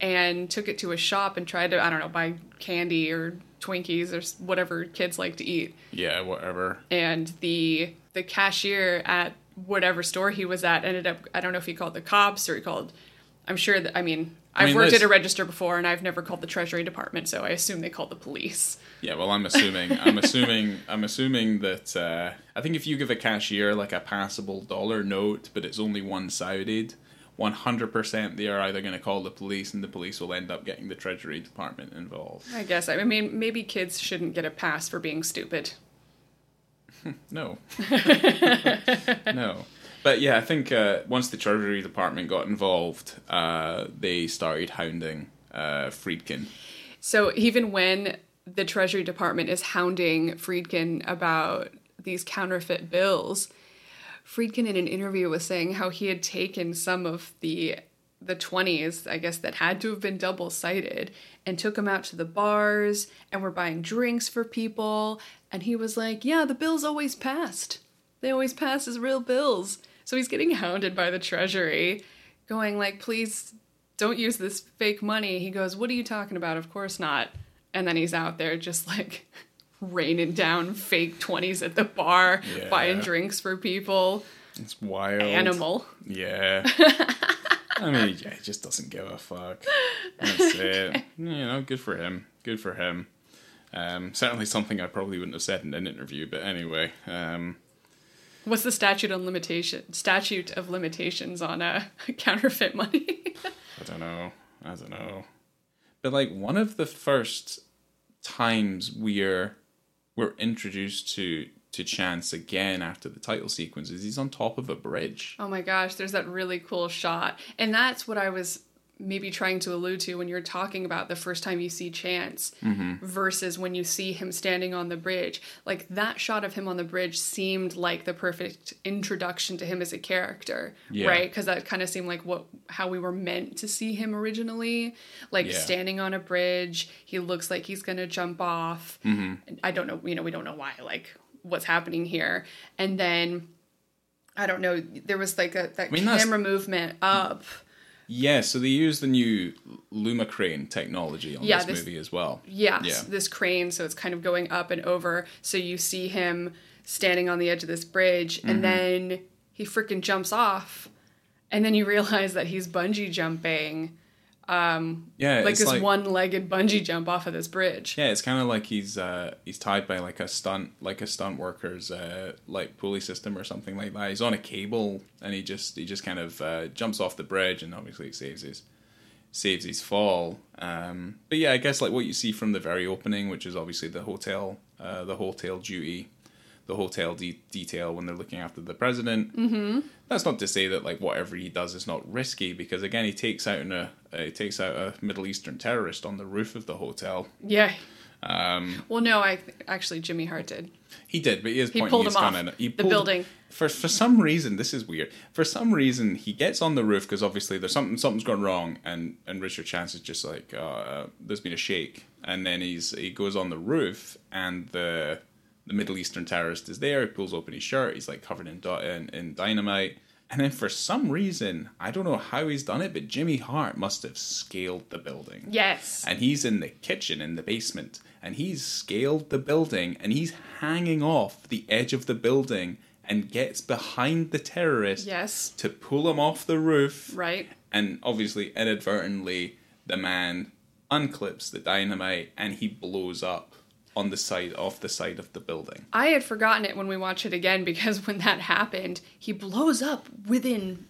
and took it to a shop and tried to, I don't know, buy candy or Twinkies or whatever kids like to eat. Yeah, whatever. And the the cashier at whatever store he was at ended up, I don't know if he called the cops or he called, I'm sure that, I mean, I I've mean, worked at a register before and I've never called the Treasury Department, so I assume they called the police. Yeah, well, I'm assuming, I'm assuming, I'm assuming that uh, I think if you give a cashier like a passable dollar note, but it's only one-sided, 100% they are either going to call the police, and the police will end up getting the Treasury Department involved. I guess. I mean, maybe kids shouldn't get a pass for being stupid. No. no. But yeah, I think uh, once the Treasury Department got involved, uh, they started hounding uh, Friedkin. So even when the Treasury Department is hounding Friedkin about these counterfeit bills, Friedkin in an interview was saying how he had taken some of the the 20s, I guess that had to have been double sided, and took them out to the bars and were buying drinks for people. And he was like, Yeah, the bills always passed. They always pass as real bills. So he's getting hounded by the Treasury, going like, Please don't use this fake money. He goes, What are you talking about? Of course not. And then he's out there just like raining down fake 20s at the bar, Yeah. buying drinks for people. It's wild. Animal. Yeah. I mean, yeah, he just doesn't give a fuck. That's it. You know, good for him. Good for him. Um, certainly something I probably wouldn't have said in an interview, but anyway. Um, What's the statute on limitation? Statute of limitations on uh, counterfeit money. I don't know. I don't know. But like one of the first times we're we're introduced to to Chance again after the title sequence is he's on top of a bridge. oh my gosh, there's that really cool shot. And that's what I was maybe trying to allude to when you're talking about the first time you see Chance mm-hmm. versus when you see him standing on the bridge. Like that shot of him on the bridge seemed like the perfect introduction to him as a character, Yeah. right? Because that kind of seemed like what how we were meant to see him originally, like Yeah. standing on a bridge. He looks like he's gonna jump off. Mm-hmm. I don't know, you know, we don't know why, like what's happening here, and then. I don't know. There was like a that mean, camera movement up. Yeah, so they use the new Louma crane technology on Yeah, this, this- movie as well. Yes, Yeah. this crane, so it's kind of going up and over. So you see him standing on the edge of this bridge, Mm-hmm. and then he freaking jumps off, and then you realize that he's bungee jumping, Yeah, like this like, one-legged bungee jump off of this bridge. Yeah, it's kind of like he's uh, he's tied by like a stunt like a stunt worker's uh, like pulley system or something like that. He's on a cable and he just he just kind of uh, jumps off the bridge and obviously it saves his saves his fall. Um, but yeah, I guess like what you see from the very opening, which is obviously the hotel uh, the hotel duty, the hotel de- detail when they're looking after the president. Mm-hmm. That's not to say that like whatever he does is not risky because again he takes out an, a uh, he takes out a Middle Eastern terrorist on the roof of the hotel. Yeah. Um, Well, no, I actually Jimmy Hart did. He did, but his He point pulled he's him off gonna- he the pulled- building. For for some reason, this is weird. For some reason, he gets on the roof because obviously there's something something's gone wrong, and and Richard Chance is just like, uh, there's been a shake, and then he's he goes on the roof, and the the Middle Eastern terrorist is there. He pulls open his shirt. He's like covered in in, in dynamite. And then for some reason, I don't know how he's done it, but Jimmy Hart must have scaled the building Yes. and he's in the kitchen in the basement and he's scaled the building and he's hanging off the edge of the building and gets behind the terrorist Yes. to pull him off the roof Right. and obviously inadvertently the man unclips the dynamite and he blows up on the side off the side of the building I had forgotten it when we watched it again because when that happened, he blows up within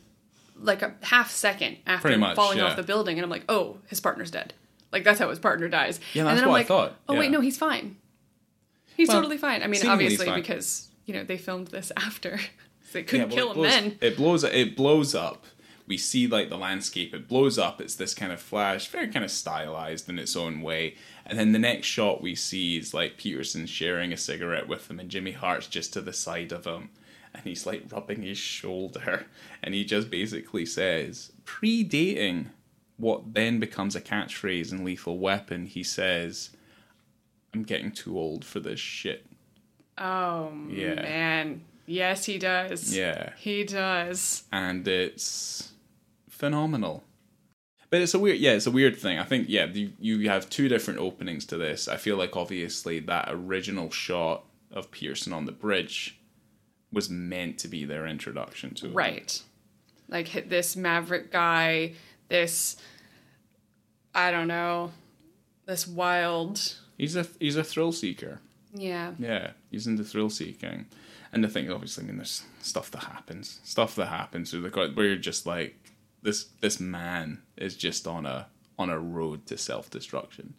like a half second after much, falling yeah. off the building, and I'm like, oh, his partner's dead. Like that's how his partner dies. Yeah, and that's then I'm what I like, thought, Oh wait, no, he's fine. He's Well, totally fine. I mean, obviously fine. because you know they filmed this after, so they couldn't well, kill him then. It blows. It blows up. We see like the landscape. It blows up. It's this kind of flash, very kind of stylized in its own way. And then the next shot we see is like Petersen sharing a cigarette with him, and Jimmy Hart's just to the side of him, and he's like rubbing his shoulder, and he just basically says, predating what then becomes a catchphrase in Lethal Weapon. He says, "I'm getting too old for this shit." Oh Yeah. man, yes, he does. Yeah. he does. and it's phenomenal. But it's a weird, yeah, it's a weird thing. I think, yeah, you, you have two different openings to this. I feel like obviously that original shot of Pearson on the bridge was meant to be their introduction to it. Right. Like this maverick guy, this I don't know, this wild He's a he's a thrill seeker. yeah. Yeah, he's into thrill seeking. And the thing, obviously, I mean, there's stuff that happens, stuff that happens where, the, where you're just like, this this man is just on a on a road to self destruction.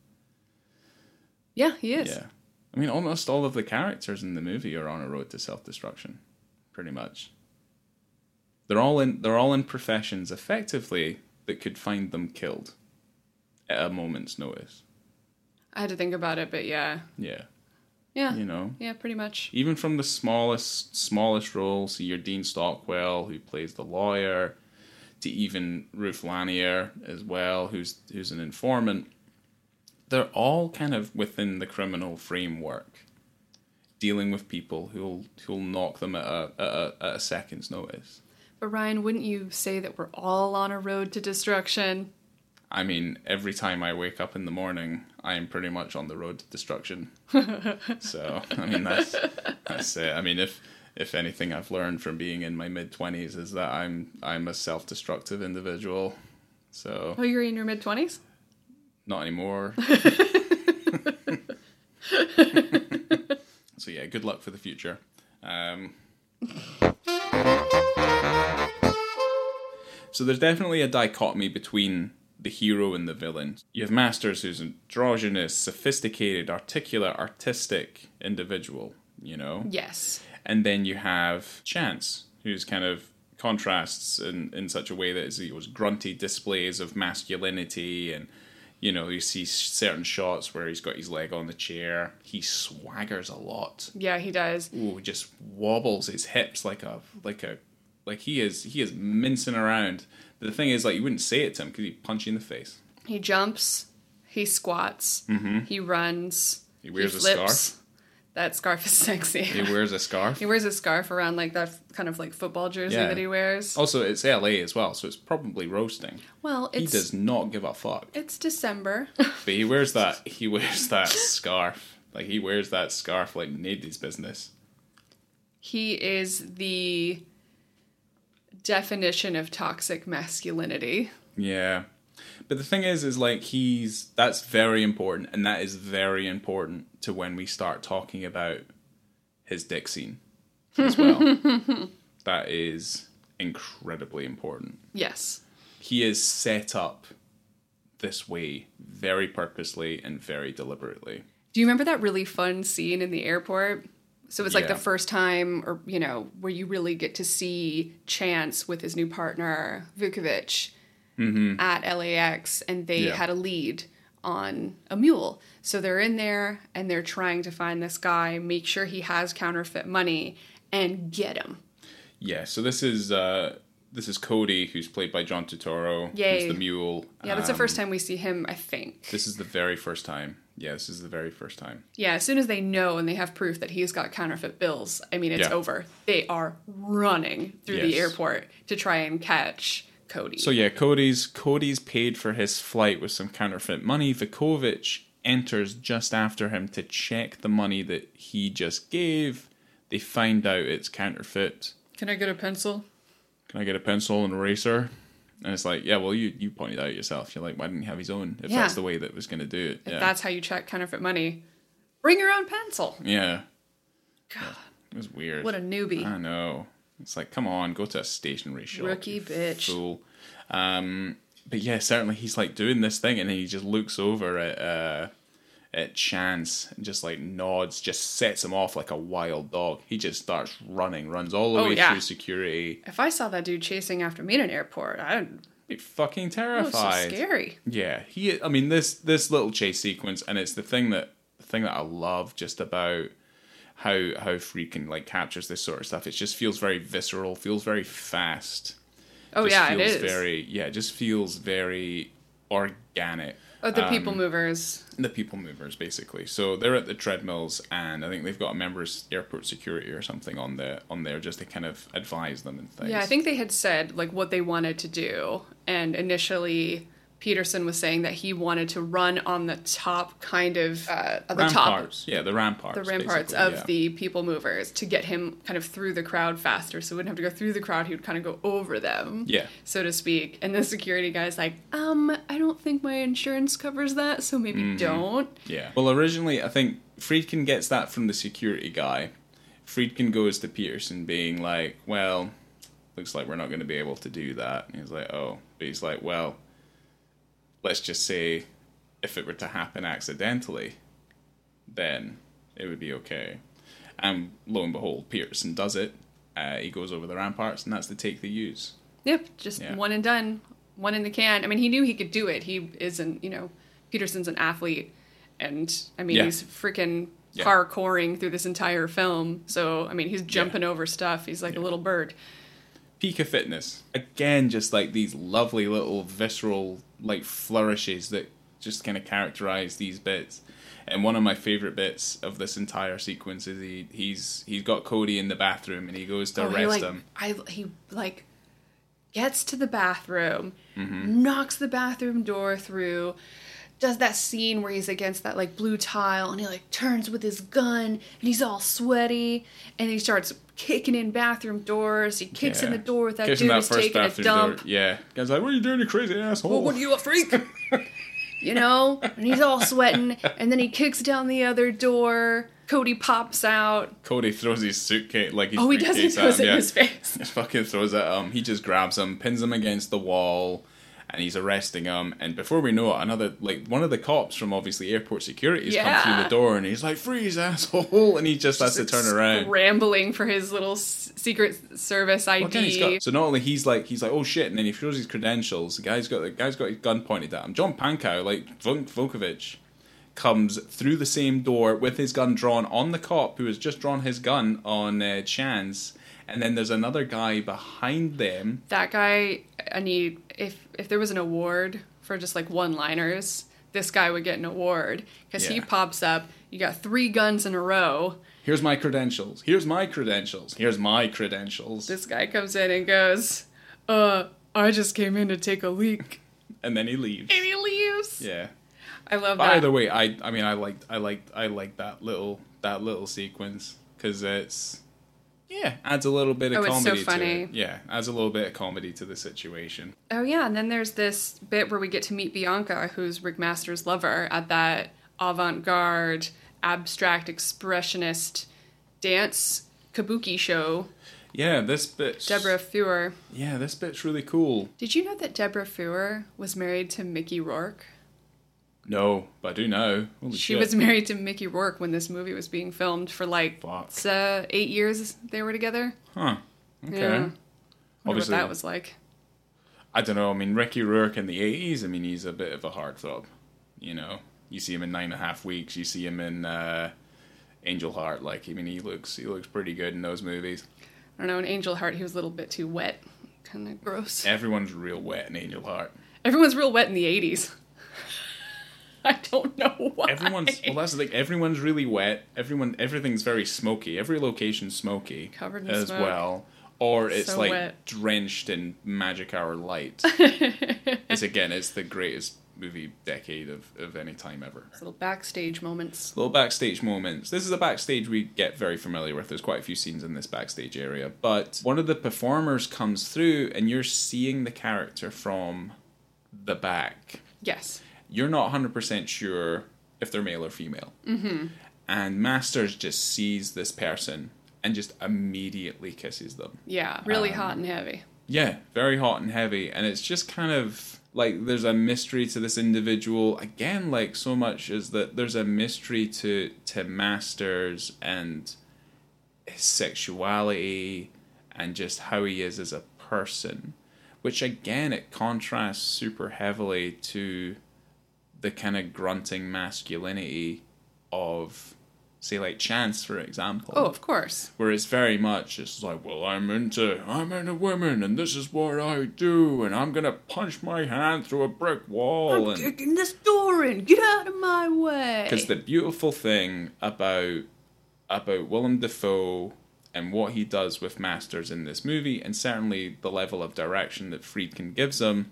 Yeah, he is. Yeah. I mean, almost all of the characters in the movie are on a road to self-destruction, pretty much. They're all in they're all in professions effectively that could find them killed at a moment's notice. I had to think about it, but yeah. Yeah. Yeah. You know, Yeah, pretty much. even from the smallest smallest roles, so your Dean Stockwell who plays the lawyer, to even Ruth Lanier as well, who's who's an informant. They're all kind of within the criminal framework, dealing with people who'll who'll knock them at a at a, at a second's notice. But Ryan, wouldn't you say that we're all on a road to destruction? I mean, every time I wake up in the morning, I am pretty much on the road to destruction. so, I mean, that's that's it. I mean, if if anything I've learned from being in my mid twenties is that I'm I'm a self destructive individual. So Oh, you're in your mid twenties. not anymore. so yeah, good luck for the future. Um, so there's definitely a dichotomy between the hero and the villain. You have Masters, who's an androgynous, sophisticated, articulate, artistic individual. You know, Yes. And then you have Chance, who's kind of contrasts in, in such a way that he was grunty displays of masculinity and you know you see certain shots where he's got his leg on the chair he swaggers a lot Yeah, he does. Ooh, just wobbles his hips like a like a like he is he is mincing around but the thing is like you wouldn't say it to him because he'd punch you in the face He jumps. He squats. Mm-hmm. He runs. He wears a flips. scarf. That scarf is sexy. he wears a scarf He wears a scarf around like that kind of like football jersey Yeah. that he wears. also it's la as well so it's probably roasting well, he it's does not give a fuck it's December. But he wears that he wears that scarf. Like he wears that scarf like nobody's business. he is the definition of toxic masculinity. Yeah. But the thing is is like he's that's very important and that is very important to when we start talking about his dick scene as well. that is incredibly important. Yes. He is set up this way very purposely and very deliberately. Do you remember that really fun scene in the airport? So it's like Yeah. the first time, or you know, where you really get to see Chance with his new partner Vukovich at LAX, and they Mm-hmm. Yeah. had a lead on a mule. So they're in there and they're trying to find this guy, make sure he has counterfeit money, and get him. Yeah, so this is uh this is Cody, who's played by John Turturro. Yay. Who's the mule. Yeah, that's the Um, first time we see him, I think. This is the very first time. Yeah, this is the very first time. Yeah, as soon as they know and they have proof that he's got counterfeit bills, I mean, it's Yeah. over. They are running through the airport to try and catch Cody. So yeah, Cody's Cody's paid for his flight with some counterfeit money. Vukovich enters just after him to check the money that he just gave. They find out it's counterfeit. Can I get a pencil? Can I get a pencil and eraser? And it's like, yeah, well, you, you pointed out yourself. You're like, why didn't he have his own? If Yeah. that's the way that was going to do it. If yeah. that's how you check counterfeit money, bring your own pencil. yeah. God, It was weird. what a newbie. I know. It's like, come on, go to a stationery shop. Rookie bitch. Fool. Um, but yeah, certainly he's like doing this thing, and then he just looks over at uh, at Chance and just like nods, just sets him off like a wild dog. He just starts running, runs all the Oh, way yeah. through security. If I saw that dude chasing after me in an airport, I'd Be fucking that was so terrified. scary. Yeah, he. I mean, this this little chase sequence, and it's the thing that the thing that I love just about how how Friedkin like captures this sort of stuff. It just feels very visceral, feels very fast. Oh just yeah, it feels is. very yeah, it just feels very organic. oh, the Um, people movers. The people movers, basically. So they're at the treadmills, and I think they've got a member's airport security or something on the on there, just to kind of advise them and things. Yeah, I think they had said like what they wanted to do, and initially Petersen was saying that he wanted to run on the top kind of uh, of the top ramparts. Yeah, the ramparts. the ramparts of yeah. the people movers to get him kind of through the crowd faster so he wouldn't have to go through the crowd he would kind of go over them Yeah. so to speak and the security guy's like um i don't think my insurance covers that so maybe Mm-hmm. don't Yeah. Well, originally, I think Friedkin gets that from the security guy. Friedkin goes to Petersen being like, well, looks like we're not going to be able to do that. And he's like, oh. But he's like, well, let's just say if it were to happen accidentally, then it would be okay. And lo and behold, Petersen does it. Uh, he goes over the ramparts, and that's the take they use. yep just Yeah. one and done one in the can i mean he knew he could do it he isn't you know petersen's an athlete and i mean Yeah. he's freaking Yeah. parkouring through this entire film so i mean he's jumping over stuff he's like a little bird peak of fitness. Again, just like these lovely little visceral like flourishes that just kind of characterize these bits. And one of my favorite bits of this entire sequence is he he's he's got Cody in the bathroom and he goes to Oh, he arrest like, him. I he like gets to the bathroom, Mm-hmm. knocks the bathroom door through, does that scene where he's against that like blue tile and he like turns with his gun and he's all sweaty and he starts kicking in bathroom doors. He kicks in the door with that Kicks dude that who's first taking a bathroom door. dump. Yeah. Guy's like, what are you doing, you crazy asshole? Well, what are you, a freak? you know? And he's all sweating. And then he kicks down the other door. Cody pops out. Cody throws his suitcase, like his Oh, he does. He throws him, it in yeah. his face. Just fucking throws it at him. He just grabs him, pins him against the wall, and he's arresting him. And before we know it, another like one of the cops from obviously airport security's come Yeah. through the door, and he's like, "Freeze, asshole!" And he just, has to turn around. rambling for his little Secret Service ID. Well, again, got- so not only he's like he's like oh shit, and then he shows his credentials. The guy's got the guy's got his gun pointed at him. John Pankow, like Vuk- Vukovich, comes through the same door with his gun drawn on the cop who has just drawn his gun on uh, Chance, and then there's another guy behind them. that guy, I need, if, there was an award for just like one liners, this guy would get an award. Because he pops up, you got three guns in a row. Here's my credentials. Here's my credentials. Here's my credentials. This guy comes in and goes, uh, I just came in to take a leak. and then he leaves. And he leaves. Yeah. I love that. either way, I I mean I liked I liked I liked that little that little sequence because it's yeah adds a little bit of Oh, it's so comedy to funny. it. Yeah, adds a little bit of comedy to the situation. Oh yeah, and then there's this bit where we get to meet Bianca, who's Rick Masters' lover, at that avant-garde, abstract expressionist dance kabuki show. Yeah, this bit. Deborah Feuer. Yeah, this bit's really cool. Did you know that Deborah Feuer was married to Mickey Rourke? No, but I do know. Holy She shit. was married to Mickey Rourke when this movie was being filmed for like uh, eight years. They were together. Huh. Okay. Yeah. Wonder Obviously, what that was like. I don't know. I mean, Ricky Rourke in the eighties. I mean, he's a bit of a heartthrob. You know, you see him in Nine and a Half Weeks. You see him in uh, Angel Heart. Like, I mean, he looks he looks pretty good in those movies. I don't know. In Angel Heart, he was a little bit too wet, kind of gross. Everyone's real wet in Angel Heart. Everyone's real wet in the '80s. I don't know why. Everyone's well. That's like everyone's really wet. Everyone, everything's very smoky. Every location's smoky Covered in as smoke. well, or it's So like wet. drenched in magic hour light. it's again, it's the greatest movie decade of, of any time ever. Little backstage moments. Little backstage moments. This is a backstage we get very familiar with. There's quite a few scenes in this backstage area, but one of the performers comes through, and you're seeing the character from the back Yes. You're not 100% sure if they're male or female. Mm-hmm. And Masters just sees this person and just immediately kisses them. Yeah. Really Um, hot and heavy. Yeah, very hot and heavy. And it's just kind of like there's a mystery to this individual. Again, like so much is that there's a mystery to, to Masters and his sexuality and just how he is as a person. Which again, it contrasts super heavily to the kind of grunting masculinity of, say, like Chance, for example Oh, of course. where it's very much just like, well, I'm into I'm into women, and this is what I do, and I'm gonna punch my hand through a brick wall, and kicking this door in. Get out of my way. because the beautiful thing about about Willem Dafoe and what he does with Masters in this movie, and certainly the level of direction that Friedkin gives him,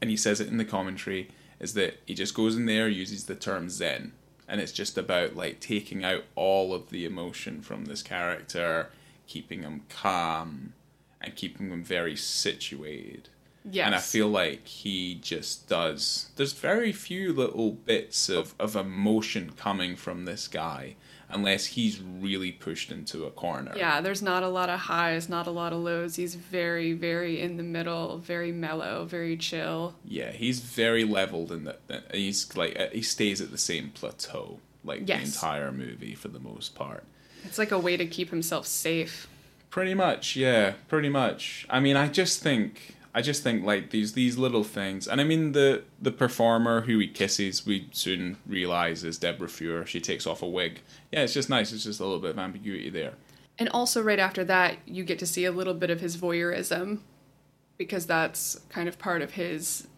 and he says it in the commentary, is that he just goes in there, uses the term Zen, and it's just about like taking out all of the emotion from this character, keeping him calm, and keeping him very situated. yes. And I feel like he just does. There's very few little bits of, of emotion coming from this guy unless he's really pushed into a corner. Yeah, there's not a lot of highs, not a lot of lows. He's very, very in the middle, very mellow, very chill. Yeah, he's very leveled in that. He's like uh, he stays at the same plateau like the entire movie for the most part. It's like a way to keep himself safe. Pretty much, yeah, pretty much. I mean, I just think, I just think like these these little things, and I mean the the performer who he kisses, we soon realize is Deborah Feuer. She takes off a wig. Yeah, it's just nice. It's just a little bit of ambiguity there. And also, right after that, you get to see a little bit of his voyeurism because that's kind of part of his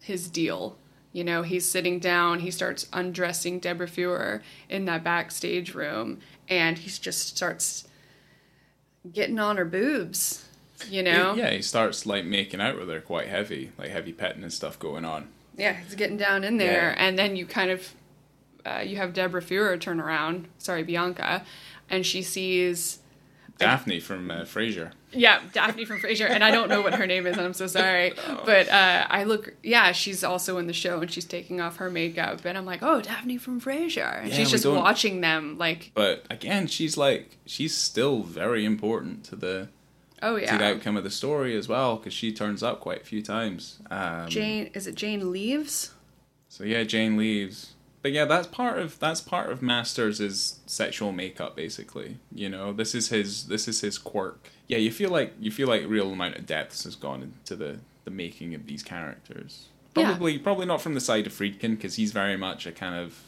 his deal. You know, he's sitting down, he starts undressing Deborah Feuer in that backstage room, and he just starts getting on her boobs. You know? Yeah, he starts like making out with her quite heavy, like heavy petting and stuff going on. Yeah, he's getting down in there, Yeah. and then you kind of, uh, you have Deborah Feuer turn around. Sorry, Bianca, and she sees, Daphne from uh, Frasier. yeah, Daphne from Frasier, and I don't know what her name is, and I'm so sorry, but uh, I look, yeah, she's also in the show, and she's taking off her makeup, and I'm like, oh, Daphne from Frasier, and Yeah, she's just don't- watching them, like, But again, she's like she's still very important to the oh to the outcome of the story as well because she turns up quite a few times. Um, Jane, is it Jane Leeves? So yeah, Jane Leeves. But yeah, that's part of that's part of Masters' is sexual makeup basically. You know, this is his this is his quirk. Yeah, you feel like you feel like a real amount of depth has gone into the the making of these characters. Yeah. Probably probably not from the side of Friedkin because he's very much a kind of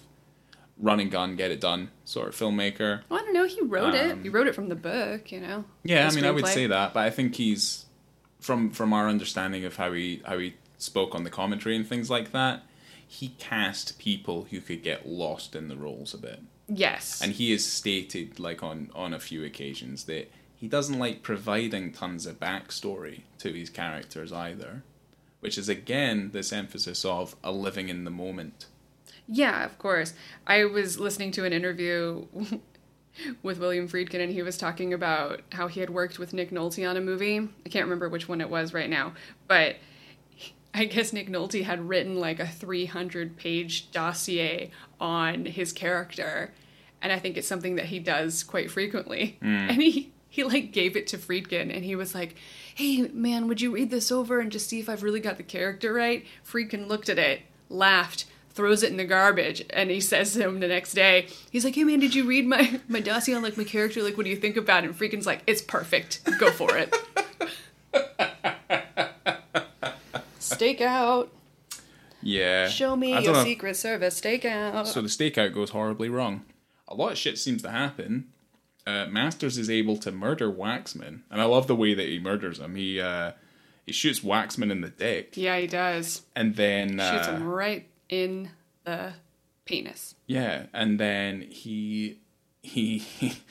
run and gun, get it done sort of filmmaker. Well, I don't know. He wrote it. Um, He wrote it from the book, you know. Yeah, I mean, I would screenplay. say that, but I think he's from from our understanding of how he how he spoke on the commentary and things like that. He cast people who could get lost in the roles a bit, Yes. and he has stated like on on a few occasions that he doesn't like providing tons of backstory to these characters either, which is again this emphasis of a living in the moment. Yeah, of course. I was listening to an interview with William Friedkin, and he was talking about how he had worked with Nick Nolte on a movie. I can't remember which one it was right now, but I guess Nick Nolte had written like a 300 page dossier on his character, and I think it's something that he does quite frequently. Hmm. And he he like gave it to Friedkin, and he was like, "Hey man, would you read this over and just see if I've really got the character right?" Friedkin looked at it, laughed. Throws it in the garbage, and he says to him the next day, he's like, "Hey man, did you read my my dossier on like my character? Like, what do you think about it?" And Friedkin's like, "It's perfect. Go for it." Stake out. Yeah, Show me your know. secret service. Stake out. So the stakeout goes horribly wrong. A lot of shit seems to happen. Uh, Masters is able to murder Waxman, and I love the way that he murders him. He uh, he shoots Waxman in the dick, yeah, he does. and then Shoots uh, him right in the penis. yeah, and then he he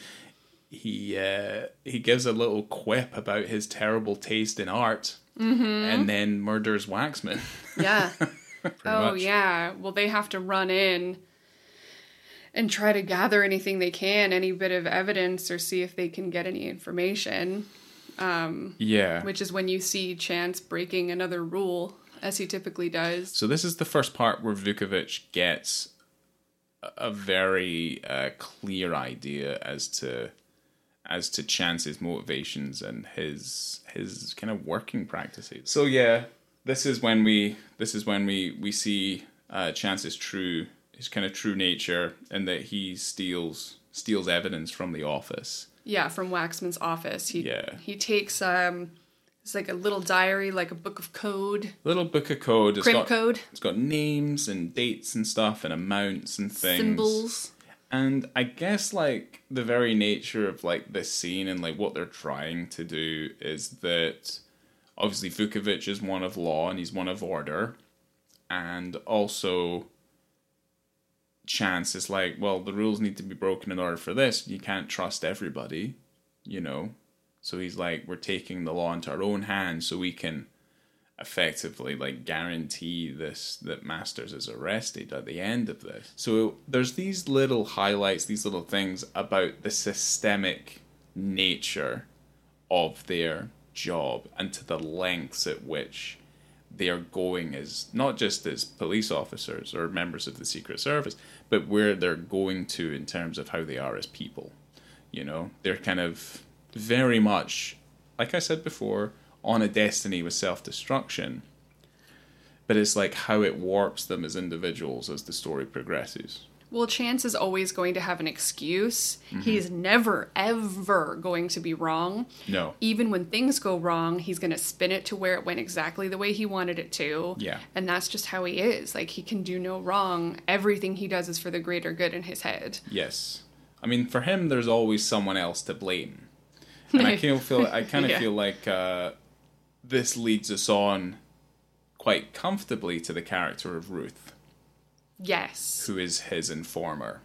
he uh, he gives a little quip about his terrible taste in art, Mm-hmm. and then murders Waxman. Yeah. oh much. yeah. Well, they have to run in and try to gather anything they can, any bit of evidence, or see if they can get any information. Um, yeah. Which is when you see Chance breaking another rule, as he typically does. So this is the first part where Vukovich gets a- a very uh, clear idea as to as to Chance's motivations and his his kind of working practices. So yeah, this is when we this is when we we see uh, Chance's true his kind of true nature and that he steals steals evidence from the office. Yeah, from Waxman's office. He Yeah. he takes um it's like a little diary, like a book of code. Little book of code. It's Crimp got, code. It's got names and dates and stuff and amounts and things. Symbols. And I guess like the very nature of like this scene and like what they're trying to do is that obviously Vukovich is one of law and he's one of order, and also Chance is like, well, the rules need to be broken in order for this. You can't trust everybody, you know. So he's like, we're taking the law into our own hands so we can effectively like guarantee this that Masters is arrested at the end of this. So there's these little highlights, these little things about the systemic nature of their job and to the lengths at which they are going as not just as police officers or members of the Secret Service, but where they're going to in terms of how they are as people. You know, they're kind of very much, like I said before, on a destiny with self destruction. But it's like how it warps them as individuals as the story progresses. Well, Chance is always going to have an excuse. Mm-hmm. He's never, ever going to be wrong. No. Even when things go wrong, he's going to spin it to where it went exactly the way he wanted it to. Yeah. And that's just how he is. Like, he can do no wrong. Everything he does is for the greater good in his head. Yes. I mean, for him, there's always someone else to blame. And I kind of feel, I kind of Yeah. feel like uh, this leads us on quite comfortably to the character of Ruth, Yes. who is his informer.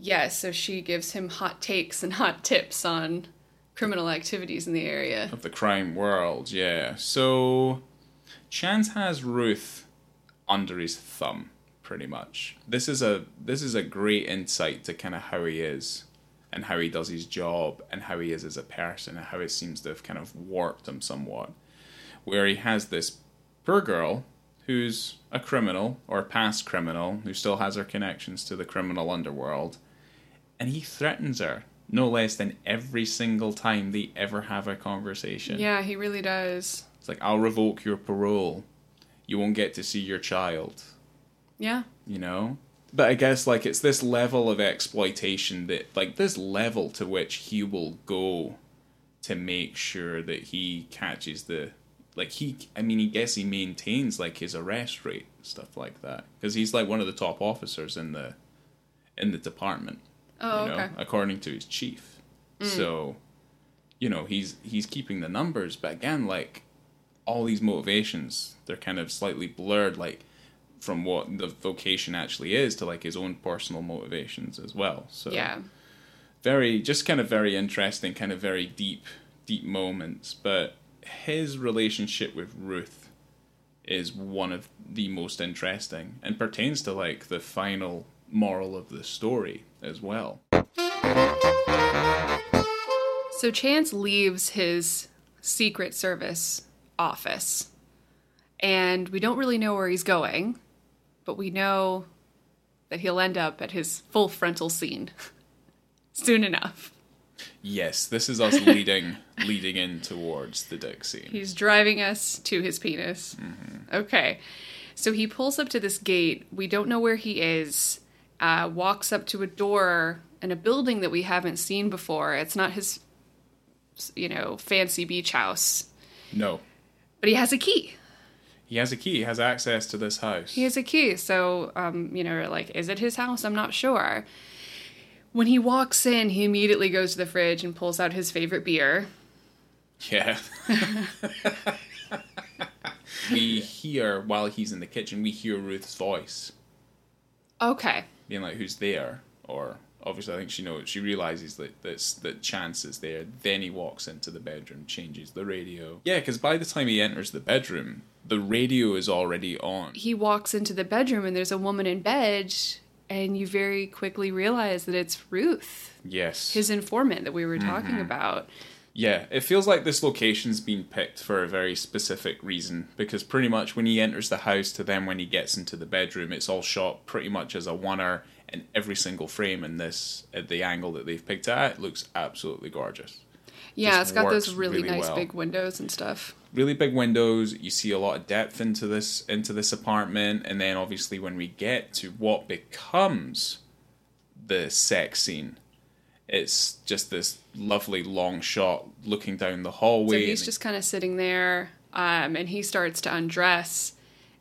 Yes. So she gives him hot takes and hot tips on criminal activities in the area. of the crime world, yeah. So Chance has Ruth under his thumb, pretty much. This is a this is a great insight to kind of how he is and how he does his job and how he is as a person and how it seems to have kind of warped him somewhat. Where he has this poor girl who's a criminal or a past criminal who still has her connections to the criminal underworld and he threatens her no less than every single time they ever have a conversation. Yeah, he really does. It's like, I'll revoke your parole. You won't get to see your child, Yeah. you know? But I guess, like, it's this level of exploitation that, like, this level to which he will go to make sure that he catches the. Like, he, I mean, he guess he maintains, like, his arrest rate, stuff like that. Because he's, like, one of the top officers in the in the department Oh, you know, okay. according to his chief. Mm. So, you know, he's he's keeping the numbers, but again, like all these motivations, they're kind of slightly blurred, like from what the vocation actually is to like his own personal motivations as well. So Yeah. very just kind of very interesting, kind of very deep, deep moments. But his relationship with Ruth is one of the most interesting and pertains to like the final moral of the story as well. So Chance leaves his Secret Service office, and we don't really know where he's going, but we know that he'll end up at his full frontal scene soon enough. Yes, this is us leading leading in towards the dick scene. He's driving us to his penis. Okay. So he pulls up to this gate. We don't know where he is. Uh, walks up to a door in a building that we haven't seen before. It's not his, you know, fancy beach house, No. but he has a key. He has a key, he has access to this house. He has a key. So, um, you know, like, is it his house? I'm not sure. When he walks in, he immediately goes to the fridge and pulls out his favorite beer. Yeah. we hear while he's in the kitchen, we hear Ruth's voice Okay. being like, "Who's there?" Or obviously, I think she knows. She realizes that that's that Chance is there. Then he walks into the bedroom, changes the radio. Yeah, because by the time he enters the bedroom, the radio is already on. he walks into the bedroom and there's a woman in bed and you very quickly realize that it's Ruth, Yes. his informant that we were talking mm-hmm. about. Yeah, it feels like this location's been picked for a very specific reason because pretty much when he enters the house to then when he gets into the bedroom, it's all shot pretty much as a oneer, and every single frame in this at the angle that they've picked it at looks absolutely gorgeous. Yeah, Just it's got those really, really nice well. big windows and stuff. Really big windows. You see a lot of depth into this into this apartment, and then obviously when we get to what becomes the sex scene, it's just this lovely long shot looking down the hallway. So he's just kind of sitting there um, and he starts to undress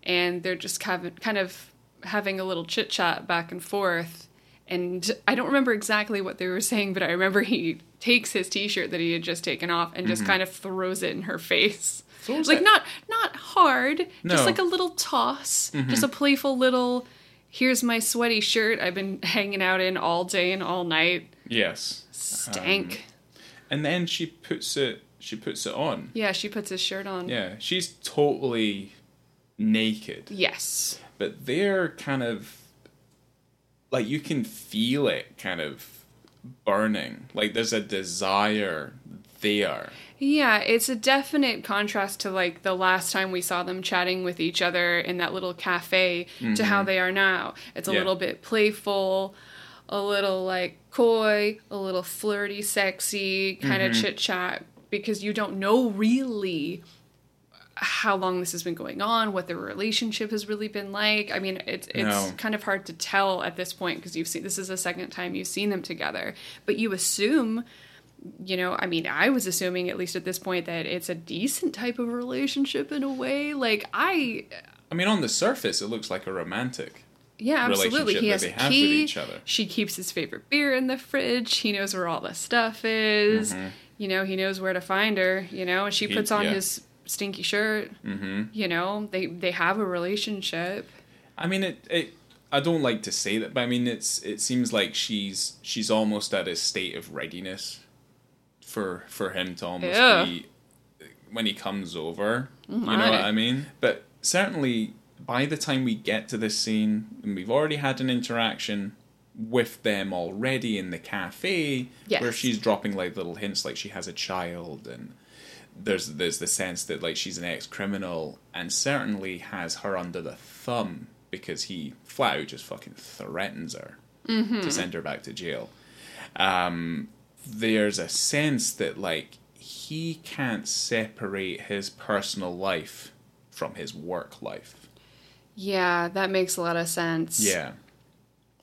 and they're just kind of, kind of having a little chit chat back and forth. And I don't remember exactly what they were saying, but I remember he takes his t-shirt that he had just taken off and just kind of throws it in her face. Mm-hmm. Like it? not not hard, just No. Mm-hmm. like a little toss, just a playful little here's my sweaty shirt I've been hanging out in all day and all night. Yes. Stank. And then she puts it she puts it on. yeah, she puts his shirt on. Yeah. She's totally naked. Yes. But they're kind of like you can feel it kind of burning. Like there's a desire there. Yeah, it's a definite contrast to like the last time we saw them chatting with each other in that little cafe to how mm-hmm. they are now. It's a Yeah. little bit playful, a little like coy, a little flirty, sexy kind of mm-hmm. chit chat because you don't know really how long this has been going on, what their relationship has really been like. I mean, it's it's No. kind of hard to tell at this point because you've seen this is the second time you've seen them together, but you assume you know, I mean, I was assuming at least at this point that it's a decent type of relationship in a way. Like I, I mean on the surface it looks like a romantic. yeah, absolutely. He has they a have with key. each other. She keeps his favorite beer in the fridge. He knows where all the stuff is. You know, he knows where to find her. You know, and she Mm-hmm. He- puts on yeah. his stinky shirt. Mm-hmm. You know, they they have a relationship. I mean it it I don't like to say that, but I mean it's it seems like she's she's almost at a state of readiness for for him to almost Yeah. be when he comes over. you know what I mean? But certainly by the time we get to this scene, and we've already had an interaction with them already in the cafe, Yes. where she's dropping like little hints, like she has a child, and there's there's the sense that like she's an ex criminal, and certainly has her under the thumb because he flat out just fucking threatens her to send her back to jail. Um, there's a sense that like he can't separate his personal life from his work life. Yeah, that makes a lot of sense. Yeah.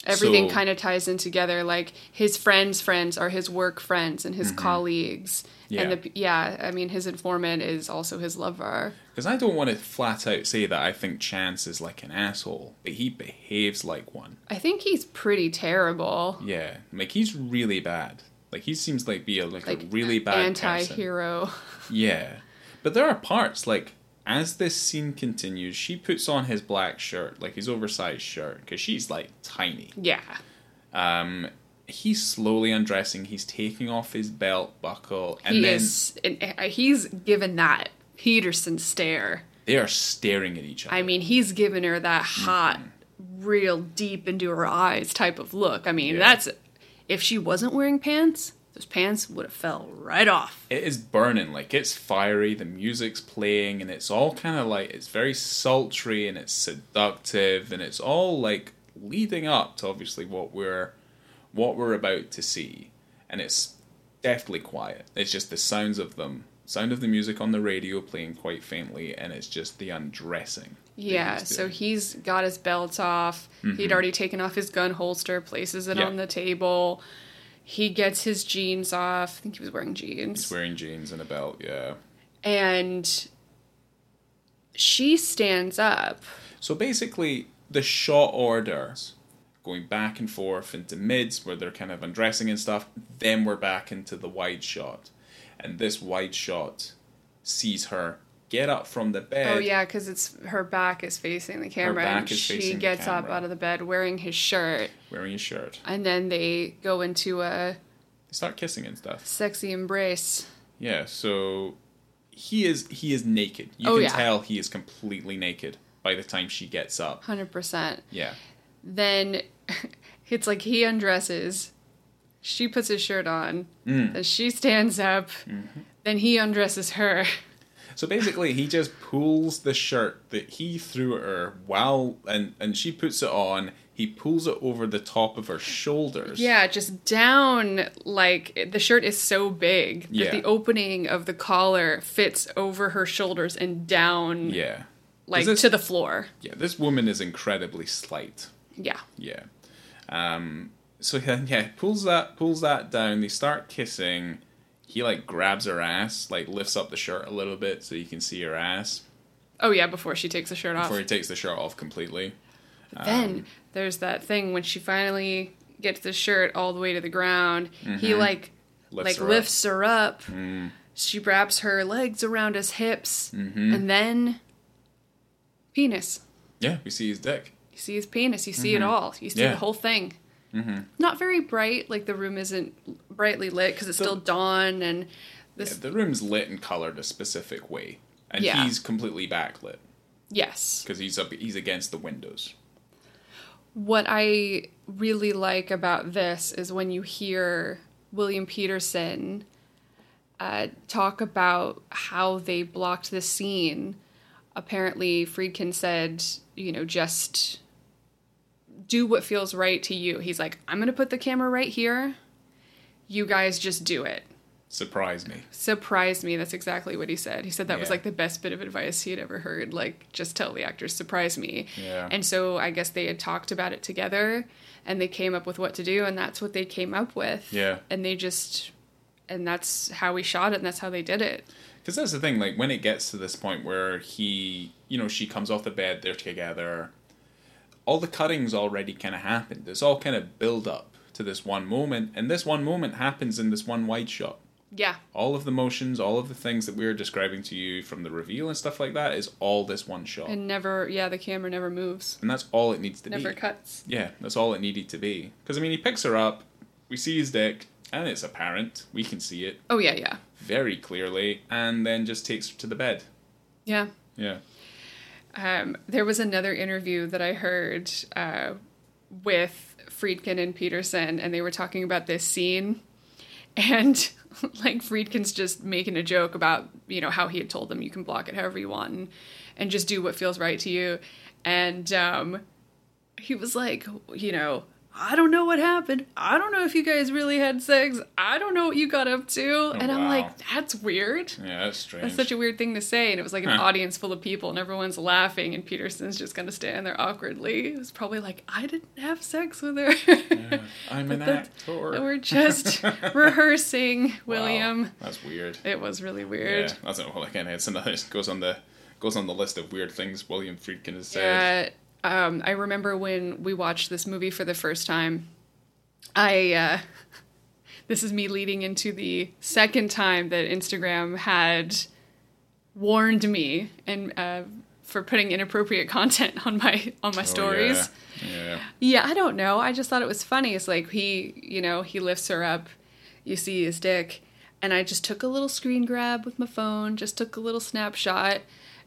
Everything So- kind of ties in together. Like his friends' friends are his work friends and his Mm-hmm. colleagues. Yeah. And the yeah, I mean his informant is also his lover. Because I don't want to flat out say that I think Chance is like an asshole, but he behaves like one. I think he's pretty terrible. Yeah, like he's really bad. Like he seems like be a like, Like a really bad anti-hero. Yeah, but there are parts like as this scene continues, she puts on his black shirt, like his oversized shirt, because she's like tiny. Yeah. Um, he's slowly undressing. He's taking off his belt buckle, and he then is and uh, he's given that Petersen stare. they are staring at each other. I mean, he's given her that Mm-hmm. hot, real deep into her eyes type of look. I mean, Yeah. that's if she wasn't wearing pants, those pants would have fell right off. it is burning like it's fiery the music's playing and it's all kind of like it's very sultry and it's seductive and it's all like leading up to obviously what we're what we're about to see and it's definitely quiet it's just the sounds of them sound of the music on the radio playing quite faintly and it's just the undressing Yeah, he's so he's got his belt off. He'd mm-hmm. already taken off his gun holster, places it Yeah. on the table. He gets his jeans off. I think he was wearing jeans. he's wearing jeans and a belt yeah and she stands up. So basically, the shot orders going back and forth into mids where they're kind of undressing and stuff. Then we're back into the wide shot, and this wide shot sees her get up from the bed. Oh yeah, because it's her back is facing the camera, back and is she gets up out of the bed wearing his shirt, wearing his shirt. and then they go into a They start kissing and stuff. sexy embrace. Yeah. So he is he is naked. You Oh, can yeah. tell he is completely naked by the time she gets up. Hundred percent. Yeah. Then it's like he undresses, she puts his shirt on, Mm. then she stands up, Mm-hmm. then he undresses her. So basically, he just pulls the shirt that he threw at her while, and and she puts it on. He pulls it over the top of her shoulders. Yeah, just down like the shirt is so big that Yeah. the opening of the collar fits over her shoulders and down Yeah. like this- to the floor. Yeah. This woman is incredibly slight. Yeah. Yeah. Um. So yeah, yeah, pulls that pulls that down. They start kissing. He like grabs her ass, like lifts up the shirt a little bit so you can see her ass Oh yeah, before she takes the shirt off. before he takes the shirt off completely. But then there's that thing when she finally gets the shirt all the way to the ground. He like Mm-hmm. Lifts like her up. lifts her up. She wraps her legs around his hips, Mm-hmm. and then penis. Yeah, we see his dick. You see his penis. You see it all. You see Mm-hmm. Yeah. the whole thing. Mm-hmm. Not very bright. Like the room isn't brightly lit because it's So- still dawn and Yeah, the room's lit and colored a specific way, and Yeah. he's completely backlit. yes. because he's up he's against the windows. What I really like about this is when you hear William Petersen uh, talk about how they blocked the scene. Apparently, Friedkin said, you know, just do what feels right to you. He's like, I'm going to put the camera right here. You guys just do it. Surprise me. Surprise me. That's exactly what he said. He said that was like the best bit of advice he had ever heard. Like, just tell the actors, surprise me. Yeah. And so I guess they had talked about it together and they came up with what to do, and that's what they came up with. Yeah. And they just, and that's how we shot it, and that's how they did it. Because that's the thing, like when it gets to this point where he, you know, she comes off the bed, they're together. All the cutting's already kind of happened. It's all kind of build up to this one moment, and this one moment happens in this one wide shot. Yeah. All of the motions, all of the things that we were describing to you from the reveal and stuff like that is all this one shot, and, never, yeah, the camera never moves, And that's all it needs to never be. Never cuts. Yeah, that's all it needed to be. Because I mean, he picks her up, we see his dick, and it's apparent. We can see it Oh yeah, yeah, very clearly, and then just takes her to the bed. yeah. Yeah. Um, there was another interview that I heard uh, with Friedkin and Petersen, and they were talking about this scene, and like Friedkin's just making a joke about you know how he had told them you can block it however you want and, and just do what feels right to you, and um, he was like, you know. I don't know what happened. I don't know if you guys really had sex. I don't know what you got up to. Oh, and I'm wow. like, that's weird. Yeah, that's strange. That's such a weird thing to say. And it was like an Huh. audience full of people and everyone's laughing and Petersen's just going to stand there awkwardly. It was probably like, I didn't have sex with her. Yeah, I'm an that- actor. We're just rehearsing, Wow, William. that's weird. It was really weird. Yeah, that's well again. It's another it goes on the goes on the list of weird things William Friedkin has said. Yeah. Um, I remember when we watched this movie for the first time. I uh, this is me leading into the second time that Instagram had warned me and uh, for putting inappropriate content on my on my Oh, stories. yeah. yeah. Yeah, I don't know. I just thought it was funny. It's like he, you know, he lifts her up, you see his dick, and I just took a little screen grab with my phone, just took a little snapshot,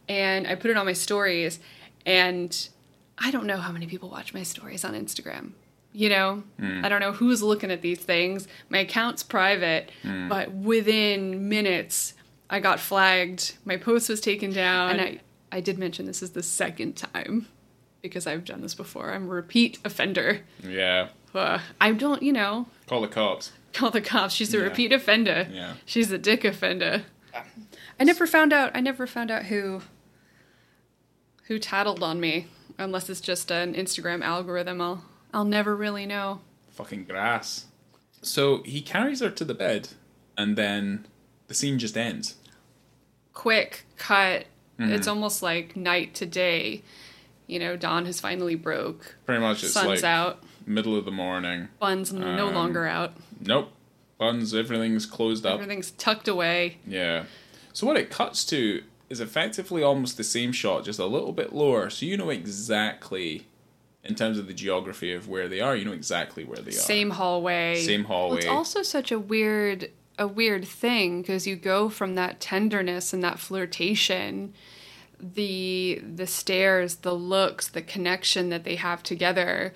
and I put it on my stories. And I don't know how many people watch my stories on Instagram. You know, I don't know who's looking at these things. My account's private, but within minutes, I got flagged. My post was taken down. And I, I did mention this is the second time because I've done this before. I'm a repeat offender. Yeah. Uh, I don't, you know, Call the cops. call the cops. She's a Yeah. repeat offender. Yeah. She's a dick offender. I never found out. I never found out who who tattled on me, unless it's just an Instagram algorithm. I'll I'll never really know. Fucking grass. So he carries her to the bed, and then the scene just ends. Quick cut. Mm-hmm. It's almost like night to day. You know, dawn has finally broke. Pretty much, it's Sun's like out. middle of the morning. Bun's no Um, longer out. Nope. Buns, everything's closed up. Everything's tucked away. Yeah. So what it cuts to is effectively almost the same shot, just a little bit lower. So you know exactly, in terms of the geography of where they are, you know exactly where they are. Same hallway. Same Well, it's also such a weird a weird thing because you go from that tenderness and that flirtation the the stares the looks the connection that they have together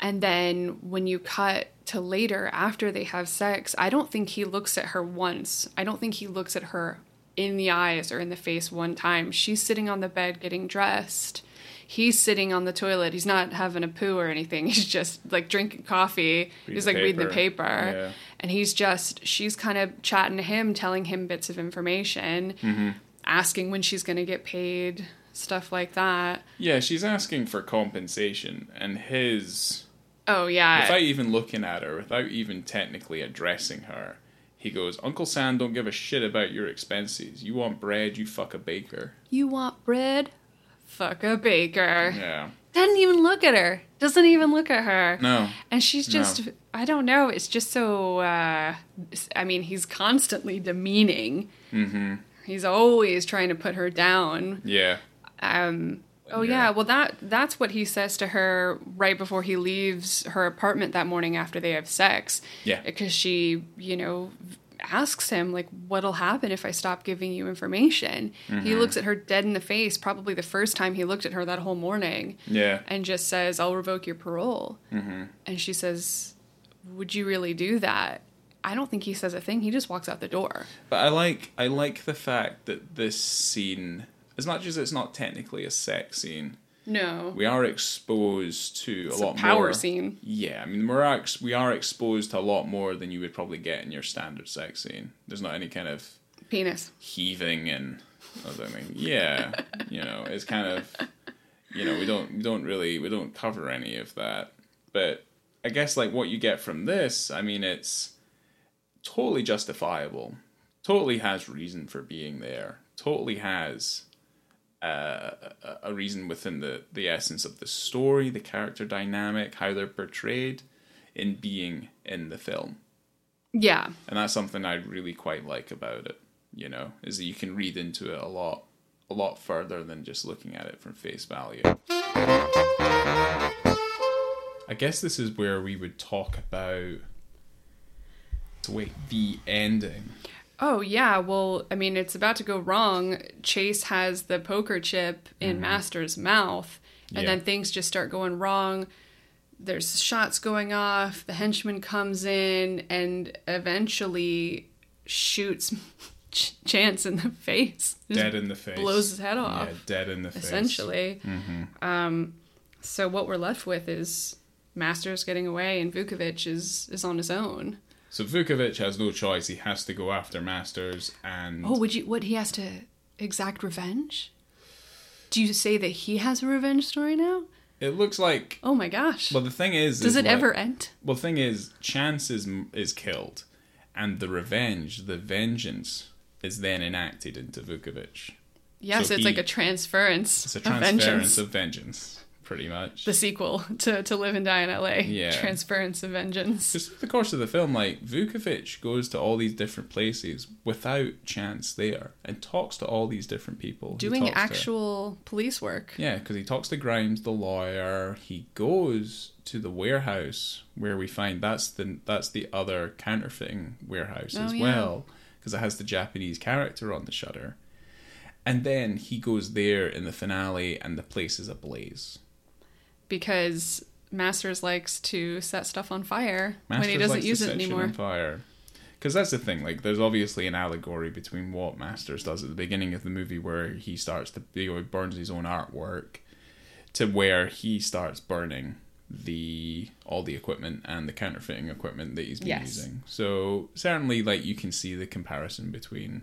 and then when you cut to later after they have sex i don't think he looks at her once i don't think he looks at her in the eyes or in the face one time. She's sitting on the bed getting dressed. He's sitting on the toilet. He's not having a poo or anything. He's just like drinking coffee. Read he's like reading the paper. paper. Yeah. and he's just she's kind of chatting to him telling him bits of information Mm-hmm. asking when she's going to get paid stuff like that. Yeah, she's asking for compensation, and his oh yeah. Without even looking at her, without even technically addressing her, he goes, "Uncle Sam don't give a shit about your expenses. You want bread, you fuck a baker." you want bread fuck a baker Yeah. doesn't even look at her doesn't even look at her No. and she's No. just i don't know it's just so uh i mean he's constantly demeaning Mm-hmm. he's always trying to put her down Yeah. Um, oh Yeah. well that that's what he says to her right before he leaves her apartment that morning after they have sex. Yeah. because she, you know, asks him like, "What'll happen if I stop giving you information?" He Mm-hmm. looks at her dead in the face, probably the first time he looked at her that whole morning, Yeah. and just says, "I'll revoke your parole." Mm-hmm. And she says, "Would you really do that?" I don't think he says a thing. He just walks out the door. But I like I like the fact that this scene, as much as it's not technically a sex scene, No, we are exposed to it's a a lot power more. scene. Yeah, I mean we're ex- we are exposed to a lot more than you would probably get in your standard sex scene. There's not any kind of Penis. heaving and something. Yeah, you know, it's kind of you know we don't we don't really we don't cover any of that. But I guess like what you get from this, I mean, it's totally justifiable. Totally has reason for being there. Totally has uh, a- a reason within the the essence of the story, the character dynamic, how they're portrayed in being in the film Yeah. and that's something I really quite like about it. You know, is that you can read into it a lot, a lot further than just looking at it from face value. I guess this is where we would talk about wait. The ending. Oh yeah, well, I mean, it's about to go wrong. Chase has the poker chip in Master's mouth, and Mm-hmm. Yeah. then things just start going wrong. There's shots going off. The henchman comes in and eventually shoots Ch- Chance in the face. Dead in the face. blows his head off. Yeah, dead in the face. essentially. Mm-hmm. Um, so what we're left with is Masters getting away, and Vukovich is is on his own. So Vukovich has no choice. He has to go after Masters, and Oh, would you? What he has to exact revenge? Do you say that he has a revenge story now? it looks like. Oh my gosh! Well, the thing is, Does is it like- ever end? Well, the thing is, Chance is is killed, and the revenge, the vengeance, is then enacted into Vukovich. Yes, so it's he- like a transference. It's a of transference vengeance. of vengeance, pretty much. the sequel to to Live and Die in L.A. Yeah. Transference of Vengeance. Just through the course of the film, like Vukovich goes to all these different places without Chance there, and talks to all these different people. Doing talks to- actual police work. Yeah, because he talks to Grimes, the lawyer. He goes to the warehouse where we find that's the that's the other counterfeiting warehouse Oh, as yeah. well, because it has the Japanese character on the shutter. And then he goes there in the finale, and the place is ablaze. Because Masters likes to set stuff on fire when he doesn't likes to use it anymore. on fire. Because that's the thing. Like, there's obviously an allegory between what Masters does at the beginning of the movie, where he starts to you know, burns his own artwork, to where he starts burning the all the equipment and the counterfeiting equipment that he's been Yes. using. So certainly, like you can see the comparison between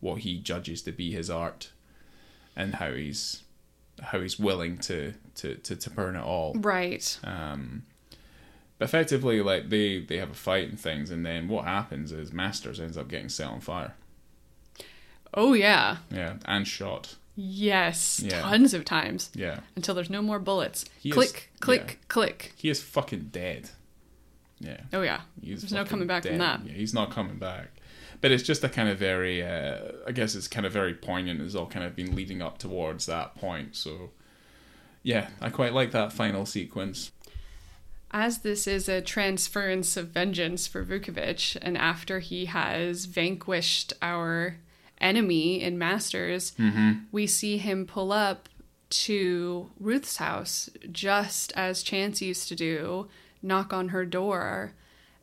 what he judges to be his art and how he's how he's willing to to to, to burn it all. Right. Um, but effectively, like they they have a fight and things, and then what happens is Masters ends up getting set on fire. Oh yeah. Yeah, and shot. Yes. Yeah. Tons of times Yeah, until there's no more bullets. He is- click, click, yeah. click. he is fucking dead. Yeah, Oh yeah. he's There's no coming back from that. Yeah, he's not coming back. But it's just a kind of very, uh, I guess it's kind of very poignant. It's all kind of been leading up towards that point. So, yeah, I quite like that final sequence. As this is a transference of vengeance for Vukovich, and after he has vanquished our enemy in Masters, we see him pull up to Ruth's house just as Chance used to do, knock on her door.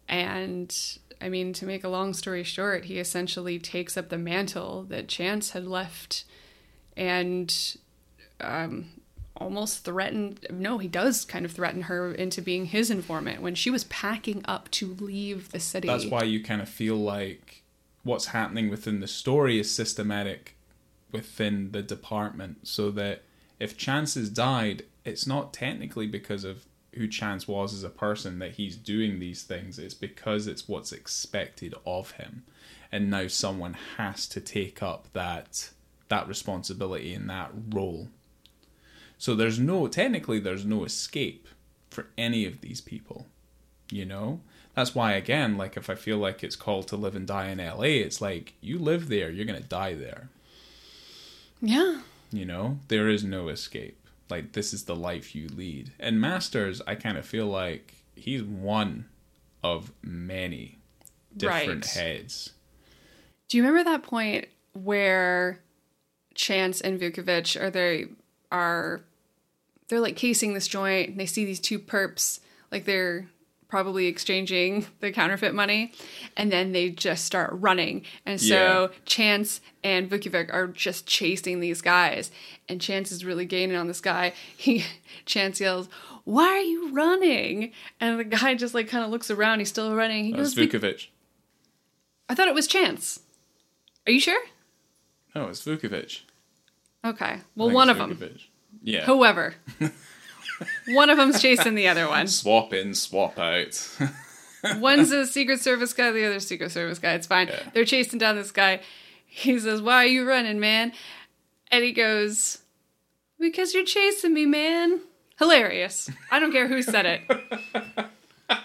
And I mean, to make a long story short, he essentially takes up the mantle that Chance had left and um, almost threatened no he does kind of threaten her into being his informant when she was packing up to leave the city. That's why you kind of feel like what's happening within the story is systematic within the department, so that if Chance has died, it's not technically because of who Chance was as a person that he's doing these things. It's because it's what's expected of him, and now someone has to take up that that responsibility and that role. So there's no technically there's no escape for any of these people you know? That's why again like if i feel like it's called to live and die in la it's like you live there you're gonna die there. Yeah. You know? There is no escape like this is the life you lead and masters i kind of feel like he's one of many different Right. heads do you remember that point where chance and vukovich are they are they're like casing this joint and they see these two perps like they're probably exchanging the counterfeit money and then they just start running. And so Yeah. chance and vukovich are just chasing these guys and chance is really gaining on this guy. He chance yells why are you running? And the guy just like kind of looks around. He's still running. He goes vukovich. I thought it was chance. Are you sure? No it's vukovich. Okay. Well one of them yeah. Whoever one of them's chasing the other one swap in swap out One's a Secret Service guy, the other's Secret Service guy. It's fine. Yeah. They're chasing down this guy. He says, Why are you running, man? And he goes, Because you're chasing me, man. Hilarious. I don't care who said it.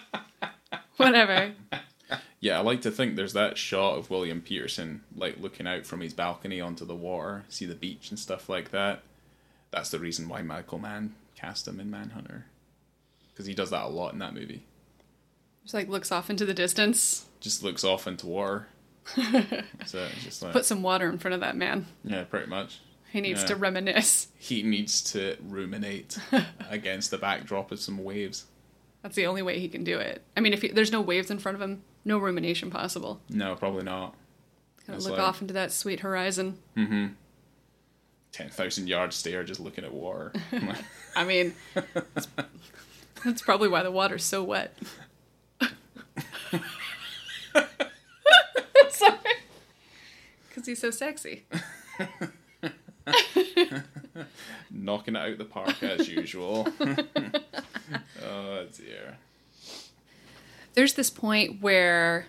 Whatever. Yeah, I like to think there's that shot of William Petersen like looking out from his balcony onto the water, see the beach and stuff like that. That's the reason why Michael Mann cast him in Manhunter, because he does that a lot in that movie. Just like looks off into the distance. Just looks off into water. so just like Put some water in front of that man. yeah, pretty much. He needs Yeah. to reminisce. He needs to ruminate against the backdrop of some waves. That's the only way he can do it. I mean, if he, there's no waves in front of him, no rumination possible. No, probably not. Gonna It's look like- off into that sweet horizon. Mm-hmm. Ten thousand yard stare, just looking at water. I mean, that's, that's probably why the water's so wet. Sorry. Because he's so sexy. Knocking it out the park as usual. oh dear. There's this point where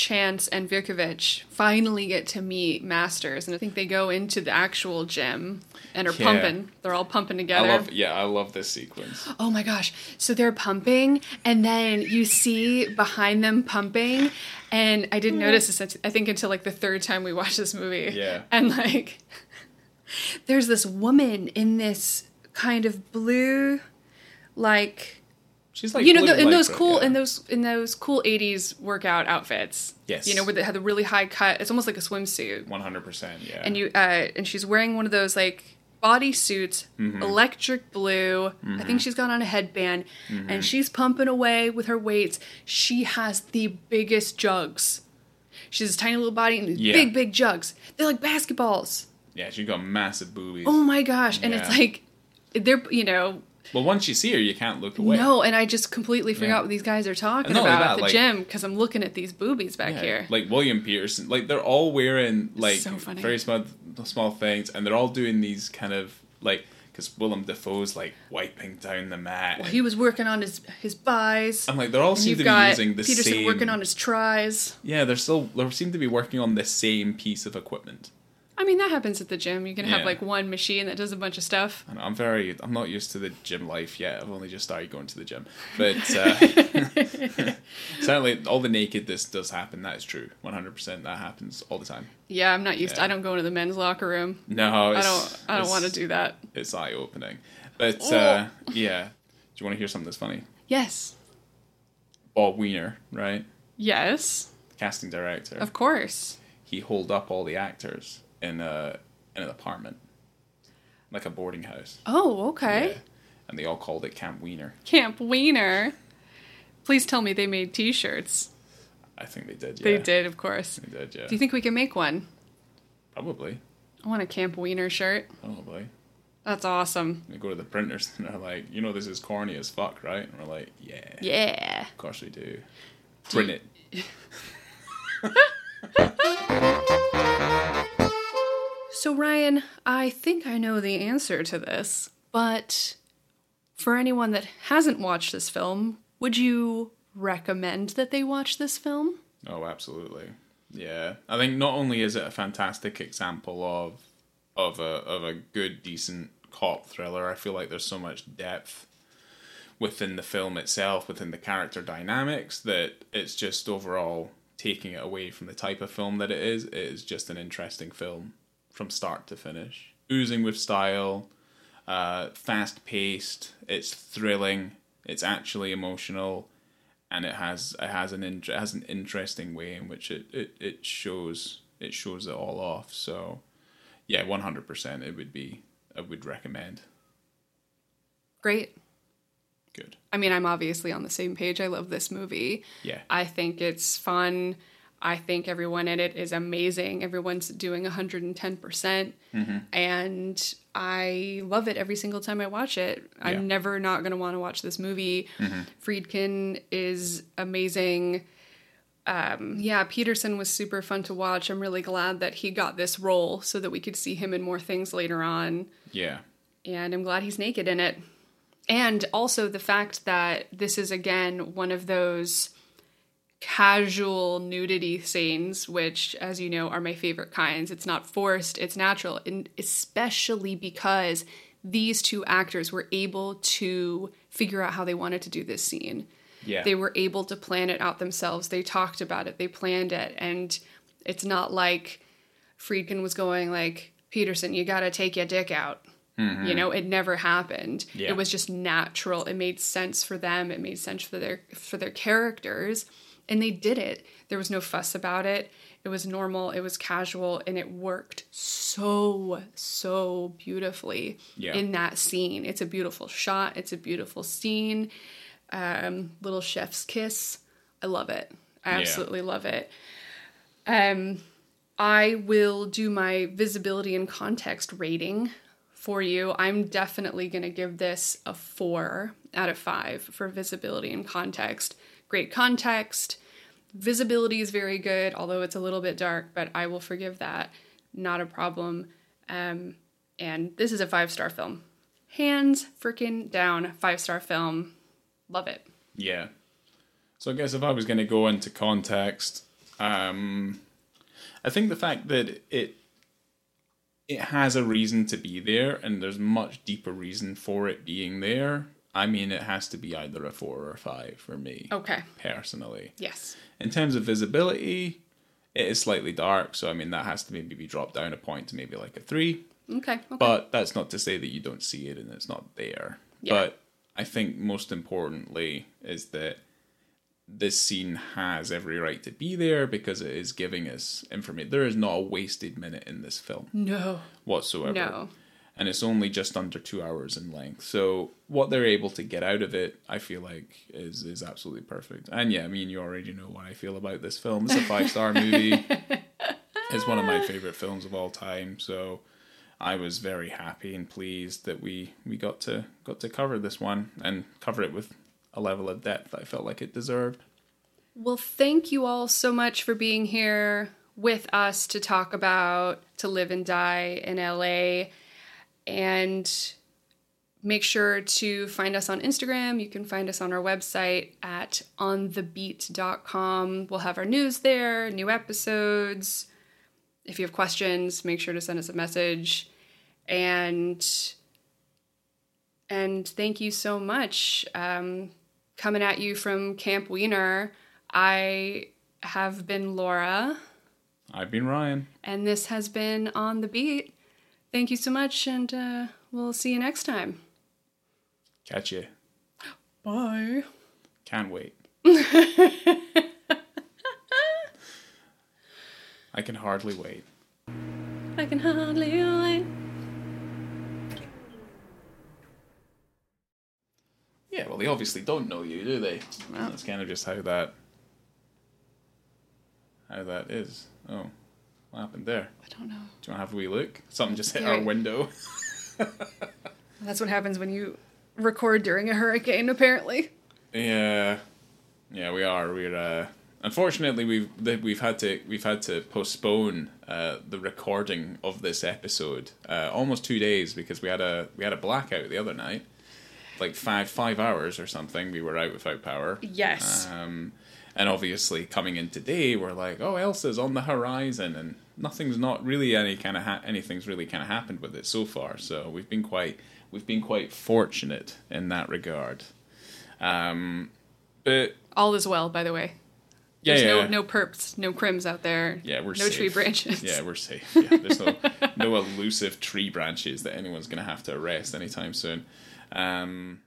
Chance and Vukovich finally get to meet Masters, and I think they go into the actual gym and are Yeah. pumping. They're all pumping I together. love yeah, I love this sequence. Oh my gosh. So they're pumping, and then you see behind them pumping. And I didn't notice this, I think, until like the third time we watched this movie. Yeah. And like, there's this woman in this kind of blue, like, She's like you know, the, in those cool, yeah. in those in those cool '80s workout outfits. Yes. You know, where they had the really high cut. It's almost like a swimsuit One hundred percent, yeah. and you uh and she's wearing one of those like bodysuits Mm-hmm. electric blue i think she's got on a headband Mm-hmm. and she's pumping away with her weights she has the biggest jugs she's this tiny little body and these Yeah. big big jugs they're like basketballs yeah, she's got massive boobies. oh my gosh and it's like they're you know Well, once you see her, you can't look away. no and i just completely forgot Yeah. what these guys are talking about only at the like- gym because i'm looking at these boobies back Yeah, here Like William Petersen, like they're all wearing like So very small small things, and they're all doing these kind of like because Willem Dafoe's like wiping down the mat. well, he was working on his his buys I'm like they're all seem to be using the peterson same. working on his tries yeah, they're still they seem to be working on the same piece of equipment. I mean, that happens at the gym. You can have Yeah. like one machine that does a bunch of stuff. And I'm very I'm not used to the gym life yet. I've only just started going to the gym, but uh, certainly all the nakedness does happen. That is true, 100. percent That happens all the time. Yeah, I'm not used. Yeah. I don't go into the men's locker room. No, I it's, don't. I don't want to do that. It's eye opening, but Oh. uh, yeah. Do you want to hear something that's funny? Yes. Bob Weiner, right? Yes. Casting director. Of course. He holed up all the actors in a in an apartment, like a boarding house. Oh, okay. Yeah. And they all called it Camp Wiener. Camp Wiener. Please tell me they made T-shirts. I think they did. Yeah. They did, of course. They did. Yeah. Do you think we can make one? Probably. I want a Camp Wiener shirt. Probably. That's awesome. We go to the printers and they're like, you know, this is corny as fuck, right? And we're like, yeah, Yeah. of course we do. Print it. So, Ryan, I think I know the answer to this, but for anyone that hasn't watched this film, would you recommend that they watch this film? Oh, absolutely. Yeah, I think not only is it a fantastic example of of a of a good, decent cop thriller. I feel like there's so much depth within the film itself, within the character dynamics, that it's just overall taking it away from the type of film that it is. It is just an interesting film from start to finish, oozing with style, uh, fast paced. It's thrilling. It's actually emotional and it has it has an it has an interesting way in which it, it, it shows it shows it all off. So yeah, one hundred percent it would be I would recommend. Great. Good. I mean, I'm obviously on the same page. I love this movie. Yeah. I think it's fun. I think everyone in it is amazing. Everyone's doing 110%. percent And I love it every single time I watch it. Yeah. I'm never not going to want to watch this movie. Friedkin is amazing. Um, yeah, Petersen was super fun to watch. I'm really glad that he got this role so that we could see him in more things later on Yeah. and I'm glad he's naked in it. And also the fact that this is again one of those casual nudity scenes, which, as you know, are my favorite kinds. It's not forced, it's natural, and especially because these two actors were able to figure out how they wanted to do this scene. Yeah. They were able to plan it out themselves. They talked about it, they planned it, and it's not like Friedkin was going like, Petersen, you gotta take your dick out. You know, it never happened. Mm-hmm. Yeah. It was just natural. It made sense for them. It made sense for their for their characters, and they did it. There was no fuss about it. It was normal. It was casual, and it worked so so beautifully Yeah. in that scene. It's a beautiful shot. It's a beautiful scene. Um, little chef's kiss. I love it. I Yeah. absolutely love it. Um, I will do my visibility and context rating for you. I'm definitely going to give this a four out of five for visibility and context. Great context. Visibility is very good, although it's a little bit dark, but I will forgive that. Not a problem. Um, and this is a five star film. Hands freaking down, five star film. Love it. Yeah. So I guess if I was going to go into context, um, I think the fact that it it has a reason to be there, and there's much deeper reason for it being there. I mean, it has to be either a four or a five for me Okay. personally. Yes. In terms of visibility, it is slightly dark, so I mean that has to maybe be dropped down a point to maybe like a three. Okay. Okay. But that's not to say that you don't see it and it's not there. Yeah. But I think most importantly is that this scene has every right to be there because it is giving us information. There is not a wasted minute in this film no. whatsoever. No. And it's only just under two hours in length. So what they're able to get out of it, I feel like, is is absolutely perfect. And yeah, I mean, you already know what I feel about this film. It's a five star movie. It's one of my favorite films of all time. So I was very happy and pleased that we we got to got to cover this one and cover it with a level of depth I felt like it deserved. Well, thank you all so much for being here with us to talk about To Live and Die in LA. And make sure to find us on Instagram. You can find us on our website at onthebeat.com. We'll have our news there, new episodes. If you have questions, make sure to send us a message. And and thank you so much. Um, coming at you from Camp Wiener, I have been Laura, I've been Ryan. and this has been On the Beat. Thank you so much, and uh, we'll see you next time. Catch you. Bye. Can't wait. I can hardly wait. I can hardly wait. Yeah, well, they obviously don't know you, do they? That's kind of just how that how that is. Oh, what happened there? I don't know. Do you want to have a wee look? Something just hit our window. That's what happens when you record during a hurricane, apparently. yeah, yeah, we are. We're uh, unfortunately we've we've had to we've had to postpone uh, the recording of this episode uh, almost two days because we had a we had a blackout the other night, like five five hours or something. We were out without power. Yes. Um, and obviously, coming in today, we're like, oh, Elsa's on the horizon, and nothing's not really any kind of ha- anything's really kind of happened with it so far. So we've been quite we've been quite fortunate in that regard. Um, but All is well, by the way. yeah, There's yeah, no no perps, no crims out there. yeah, we're no safe. tree branches. Yeah, we're safe. Yeah, there's no no elusive tree branches that anyone's gonna have to arrest anytime soon. Um,